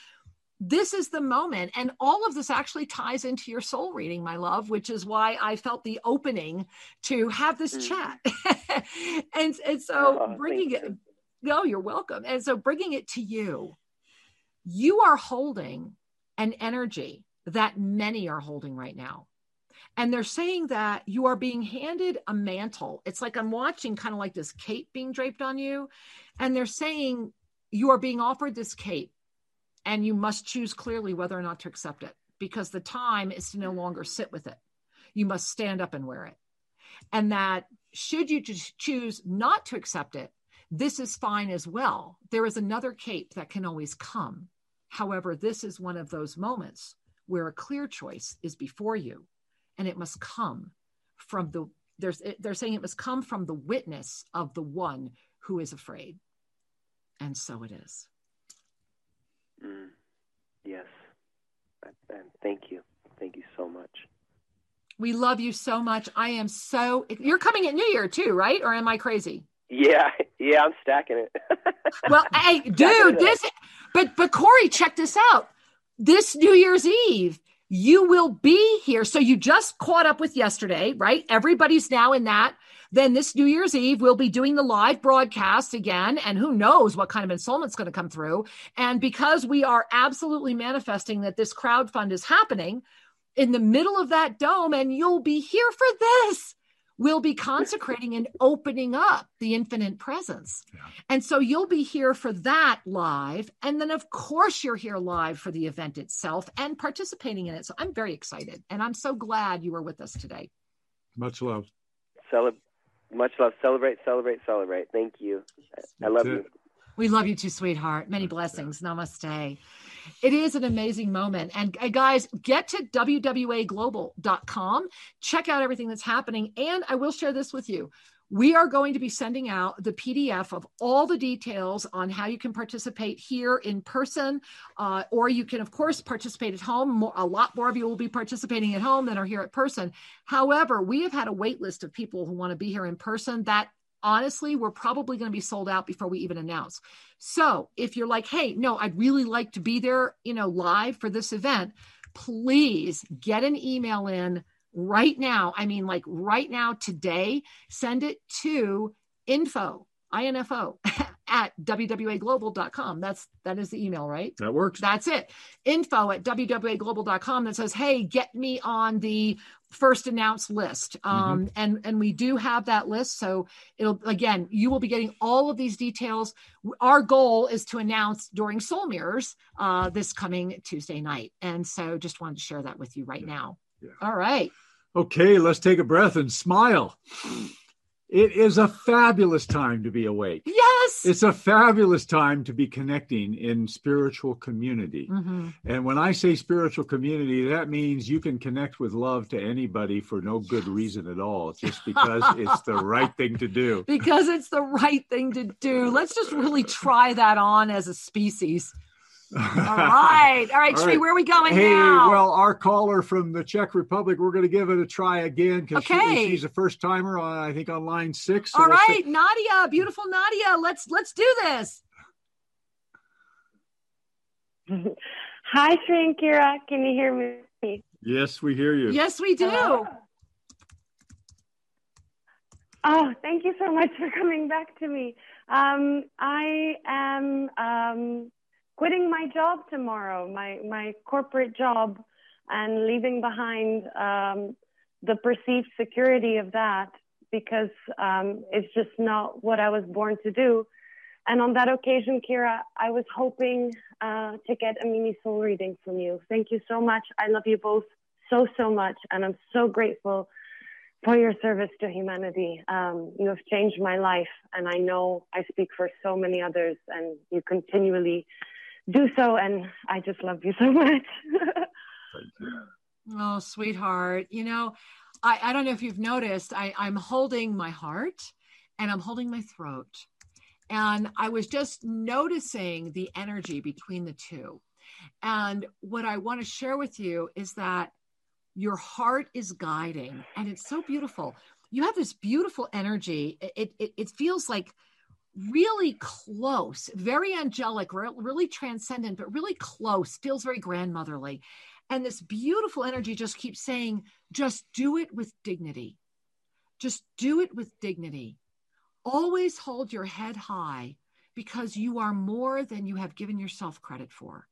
this is the moment. And all of this actually ties into your soul reading, my love, which is why I felt the opening to have this mm. chat. and, and so oh, bringing it, no, you're welcome. And so bringing it to you, you are holding an energy that many are holding right now. And they're saying that you are being handed a mantle. It's like I'm watching kind of like this cape being draped on you. And they're saying you are being offered this cape and you must choose clearly whether or not to accept it because the time is to no longer sit with it. You must stand up and wear it. And that should you choose not to accept it, this is fine as well. There is another cape that can always come. However, this is one of those moments where a clear choice is before you and it must come from the there's they're saying it must come from the witness of the one who is afraid. And so it is. Mm. Yes. And thank you. Thank you so much. We love you so much. I am so. You're coming at New Year too, right? Or am I crazy? Yeah, yeah, I'm stacking it. well, hey, dude, this. But but Corey, check this out. This New Year's Eve, you will be here. So you just caught up with yesterday, right? Everybody's now in that then this New Year's Eve, we'll be doing the live broadcast again. And who knows what kind of ensoulment's going to come through. And because we are absolutely manifesting that this crowd fund is happening in the middle of that dome, and you'll be here for this we'll be consecrating and opening up the infinite presence. Yeah. And so you'll be here for that live. And then, of course, you're here live for the event itself and participating in it. So I'm very excited. And I'm so glad you were with us today. Much love. Cele- much love. Celebrate, celebrate, celebrate. Thank you. I love you. We love you too, sweetheart. Many blessings. Namaste. It is an amazing moment. And guys, get to wwaglobal.com. Check out everything that's happening. And I will share this with you we are going to be sending out the PDF of all the details on how you can participate here in person, uh, or you can, of course, participate at home. More, a lot more of you will be participating at home than are here at person. However, we have had a wait list of people who want to be here in person. That honestly, we're probably going to be sold out before we even announce. So if you're like, hey, no, I'd really like to be there, you know, live for this event, please get an email in right now, I mean, like right now, today, send it to info, info at wwaglobal.com. That's, that is the email, right? That works. That's it. Info at wwaglobal.com that says, hey, get me on the first announced list. Um, mm-hmm. and, and we do have that list. So it'll, again, you will be getting all of these details. Our goal is to announce during Soul Mirrors uh, this coming Tuesday night. And so just wanted to share that with you right yeah. now. Yeah. All right. Okay, let's take a breath and smile. It is a fabulous time to be awake. Yes. It's a fabulous time to be connecting in spiritual community. Mm-hmm. And when I say spiritual community, that means you can connect with love to anybody for no good reason at all, just because it's the right thing to do. Because it's the right thing to do. Let's just really try that on as a species. All right. All right, All right. where are we going hey, now? well, our caller from the Czech Republic, we're going to give it a try again because okay. she, she's a first timer on, I think, on line six. So All right, Nadia, beautiful Nadia. Let's let's do this. Hi, Sri and Kira. Can you hear me? Yes, we hear you. Yes, we do. Oh, thank you so much for coming back to me. Um, I am um, quitting my job tomorrow, my my corporate job, and leaving behind um, the perceived security of that because um, it's just not what I was born to do. And on that occasion, Kira, I was hoping uh, to get a mini soul reading from you. Thank you so much. I love you both. so, so much. And I'm so grateful for your service to humanity. Um, you have changed my life. And I know I speak for so many others, and you continually do so. And I just love you so much. Oh, sweetheart. You know, I, I don't know if you've noticed, I, I'm holding my heart and I'm holding my throat. And I was just noticing the energy between the two. And what I want to share with you is that your heart is guiding, and it's so beautiful. You have this beautiful energy. It, it, it feels like really close, very angelic, really transcendent, but really close, feels very grandmotherly. And this beautiful energy just keeps saying, just do it with dignity. Just do it with dignity. Always hold your head high because you are more than you have given yourself credit for.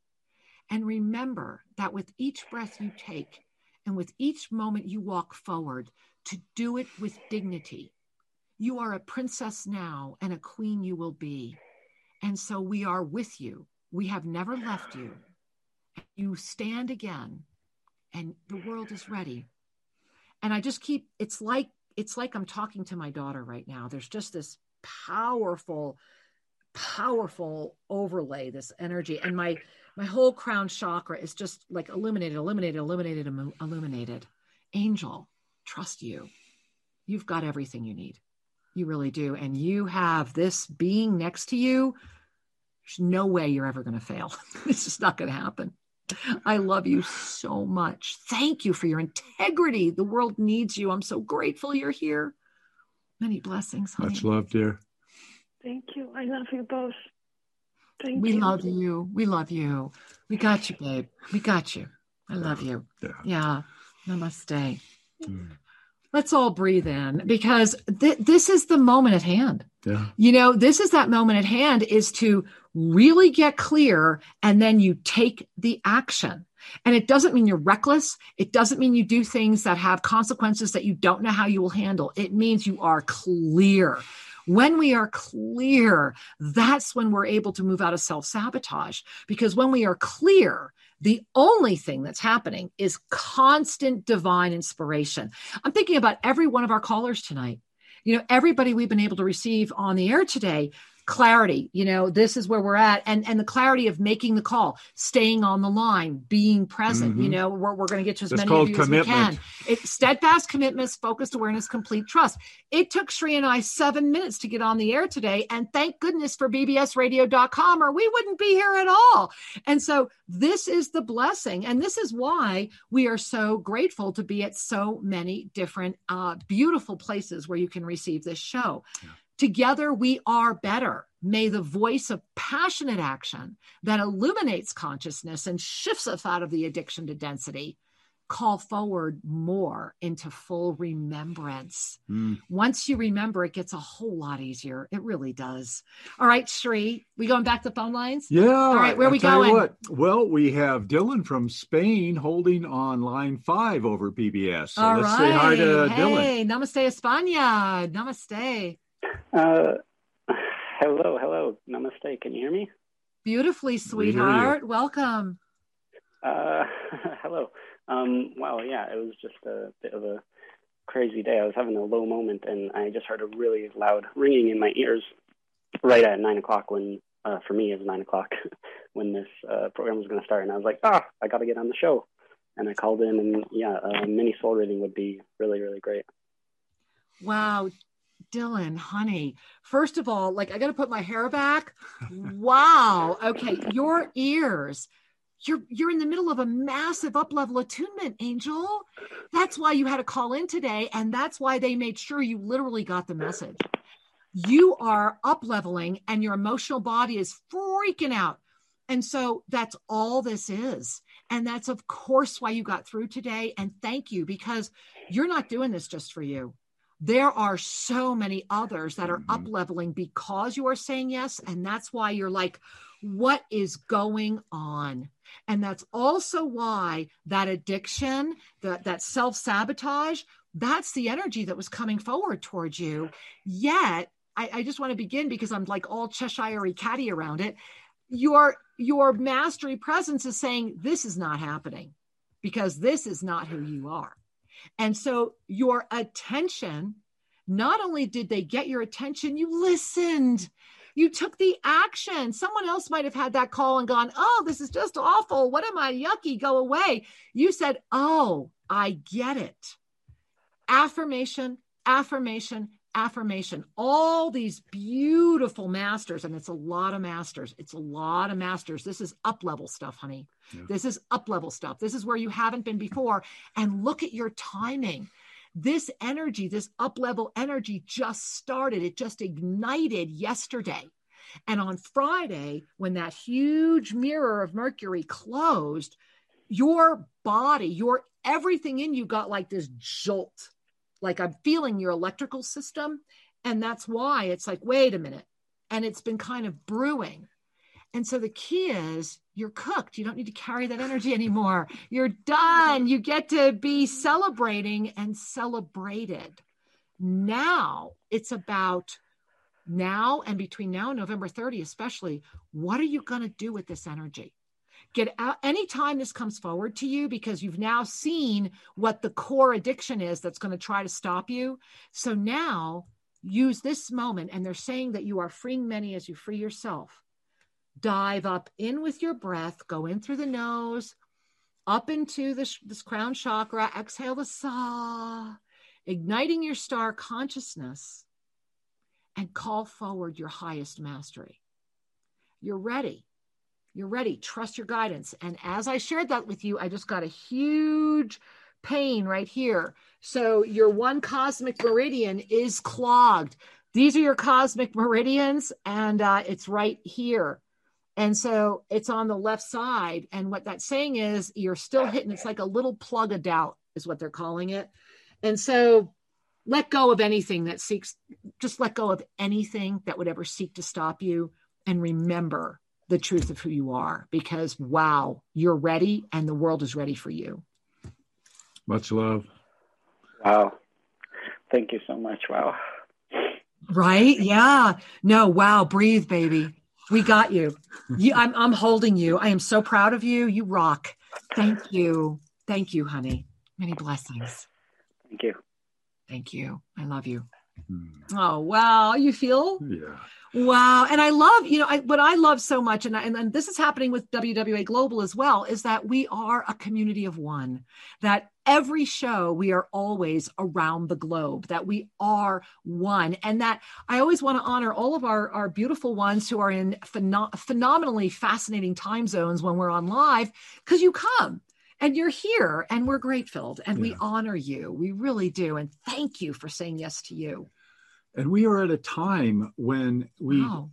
And remember that with each breath you take and with each moment you walk forward, to do it with dignity. You are a princess now and a queen you will be. And so we are with you. We have never left you. You stand again and the world is ready. And i just keep it's like it's like i'm talking to my daughter right now. There's just this powerful powerful overlay this energy. And my my whole crown chakra is just like illuminated illuminated illuminated illuminated. Angel trust you. You've got everything you need you really do and you have this being next to you there's no way you're ever going to fail it's just not going to happen I love you so much. Thank you for your integrity. The world needs you. I'm so grateful you're here. Many blessings. Honey. Much love, dear. Thank you. I love you both. Thank you. we you. love you. We love you. We got you, babe. We got you. I love you. Yeah. yeah. Namaste. Mm. Let's all breathe in because th- this is the moment at hand. Yeah. You know, this is that moment at hand is to really get clear and then you take the action. And it doesn't mean you're reckless. It doesn't mean you do things that have consequences that you don't know how you will handle. It means you are clear. When we are clear, that's when we're able to move out of self sabotage. Because when we are clear, the only thing that's happening is constant divine inspiration. I'm thinking about every one of our callers tonight. You know, everybody we've been able to receive on the air today clarity you know this is where we're at and and the clarity of making the call staying on the line being present mm-hmm. you know we're, we're going to get to as it's many of you commitment. as we can it, steadfast commitments focused awareness complete trust it took Sri and I seven minutes to get on the air today and thank goodness for bbsradio.com or we wouldn't be here at all and so this is the blessing and this is why we are so grateful to be at so many different uh, beautiful places where you can receive this show yeah. Together we are better. May the voice of passionate action that illuminates consciousness and shifts us out of the addiction to density call forward more into full remembrance. Mm. Once you remember, it gets a whole lot easier. It really does. All right, Sri, we going back to phone lines? Yeah. All right, where are we going? What, well, we have Dylan from Spain holding on line five over BBS. So All let's right. say hi to hey, Dylan. Hey, namaste, España. Namaste. Uh, hello, hello, namaste. Can you hear me? Beautifully, sweetheart. Welcome. Uh, hello. Um, wow, yeah, it was just a bit of a crazy day. I was having a low moment, and I just heard a really loud ringing in my ears right at nine o'clock. When uh, for me, it's nine o'clock when this uh, program was going to start, and I was like, ah, I got to get on the show. And I called in, and yeah, a mini soul reading would be really, really great. Wow, Dylan, honey, first of all, like I got to put my hair back. wow. Okay. Your ears. You're you're in the middle of a massive up level attunement, Angel. That's why you had to call in today, and that's why they made sure you literally got the message. You are up leveling, and your emotional body is freaking out. And so that's all this is. And that's, of course, why you got through today. And thank you because you're not doing this just for you there are so many others that are mm-hmm. up leveling because you are saying yes. And that's why you're like, what is going on? And that's also why that addiction, that, that self sabotage, that's the energy that was coming forward towards you. Yet, I, I just want to begin because I'm like all Cheshire catty around it. Your your mastery presence is saying this is not happening because this is not who you are. And so your attention, not only did they get your attention, you listened. You took the action. Someone else might have had that call and gone, Oh, this is just awful. What am I? Yucky. Go away. You said, Oh, I get it. Affirmation, affirmation, affirmation. All these beautiful masters, and it's a lot of masters. It's a lot of masters. This is up level stuff, honey. Yeah. This is up level stuff. This is where you haven't been before. And look at your timing. This energy, this up level energy just started. It just ignited yesterday. And on Friday, when that huge mirror of Mercury closed, your body, your everything in you got like this jolt. Like I'm feeling your electrical system. And that's why it's like, wait a minute. And it's been kind of brewing. And so the key is you're cooked. You don't need to carry that energy anymore. You're done. You get to be celebrating and celebrated. Now it's about now and between now and November 30, especially, what are you going to do with this energy? Get out anytime this comes forward to you because you've now seen what the core addiction is that's going to try to stop you. So now use this moment, and they're saying that you are freeing many as you free yourself dive up in with your breath, go in through the nose, up into this, this crown chakra, exhale the sa, igniting your star consciousness, and call forward your highest mastery. You're ready. You're ready. Trust your guidance. And as I shared that with you, I just got a huge pain right here. So your one cosmic meridian is clogged. These are your cosmic meridians, and uh, it's right here. And so it's on the left side. And what that's saying is you're still hitting, it's like a little plug of doubt, is what they're calling it. And so let go of anything that seeks, just let go of anything that would ever seek to stop you. And remember the truth of who you are because, wow, you're ready and the world is ready for you. Much love. Wow. Thank you so much. Wow. Right? Yeah. No, wow. Breathe, baby. We got you. you I'm, I'm holding you. I am so proud of you. You rock. Thank you. Thank you, honey. Many blessings. Thank you. Thank you. I love you. Hmm. Oh, wow. You feel? Yeah. Wow. And I love, you know, I, what I love so much, and, I, and, and this is happening with WWA Global as well, is that we are a community of one, that every show we are always around the globe, that we are one. And that I always want to honor all of our, our beautiful ones who are in pheno- phenomenally fascinating time zones when we're on live, because you come and you're here and we're grateful and yeah. we honor you. We really do. And thank you for saying yes to you. And we are at a time when we wow.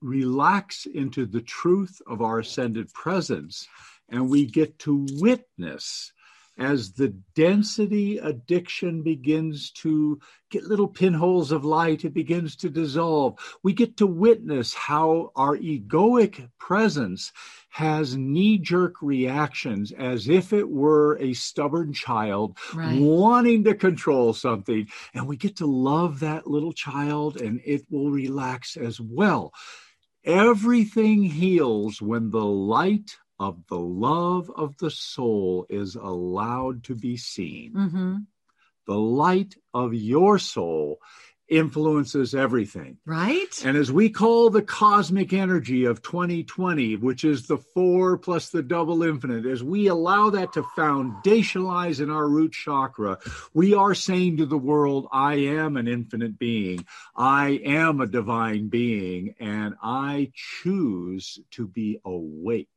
relax into the truth of our ascended presence and we get to witness as the density addiction begins to get little pinholes of light, it begins to dissolve. We get to witness how our egoic presence has knee jerk reactions as if it were a stubborn child right. wanting to control something. And we get to love that little child and it will relax as well. Everything heals when the light of the love of the soul is allowed to be seen. Mm-hmm. The light of your soul influences everything. Right. And as we call the cosmic energy of 2020, which is the four plus the double infinite, as we allow that to foundationalize in our root chakra, we are saying to the world, I am an infinite being. I am a divine being, and I choose to be awake.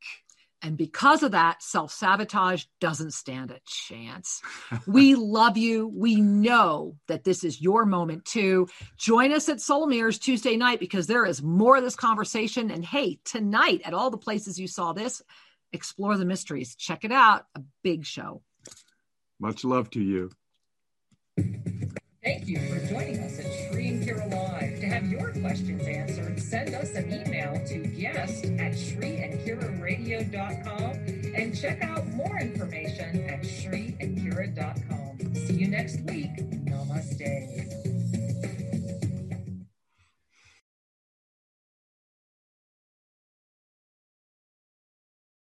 And because of that, self sabotage doesn't stand a chance. we love you. We know that this is your moment too. Join us at Soul Mirrors Tuesday night because there is more of this conversation. And hey, tonight at all the places you saw this, explore the mysteries. Check it out. A big show. Much love to you. Thank you for joining us at Sri and Kira Live. To have your questions answered, send us an email to guest at sriandkiraradio.com and check out more information at sriandkira.com. See you next week. Namaste.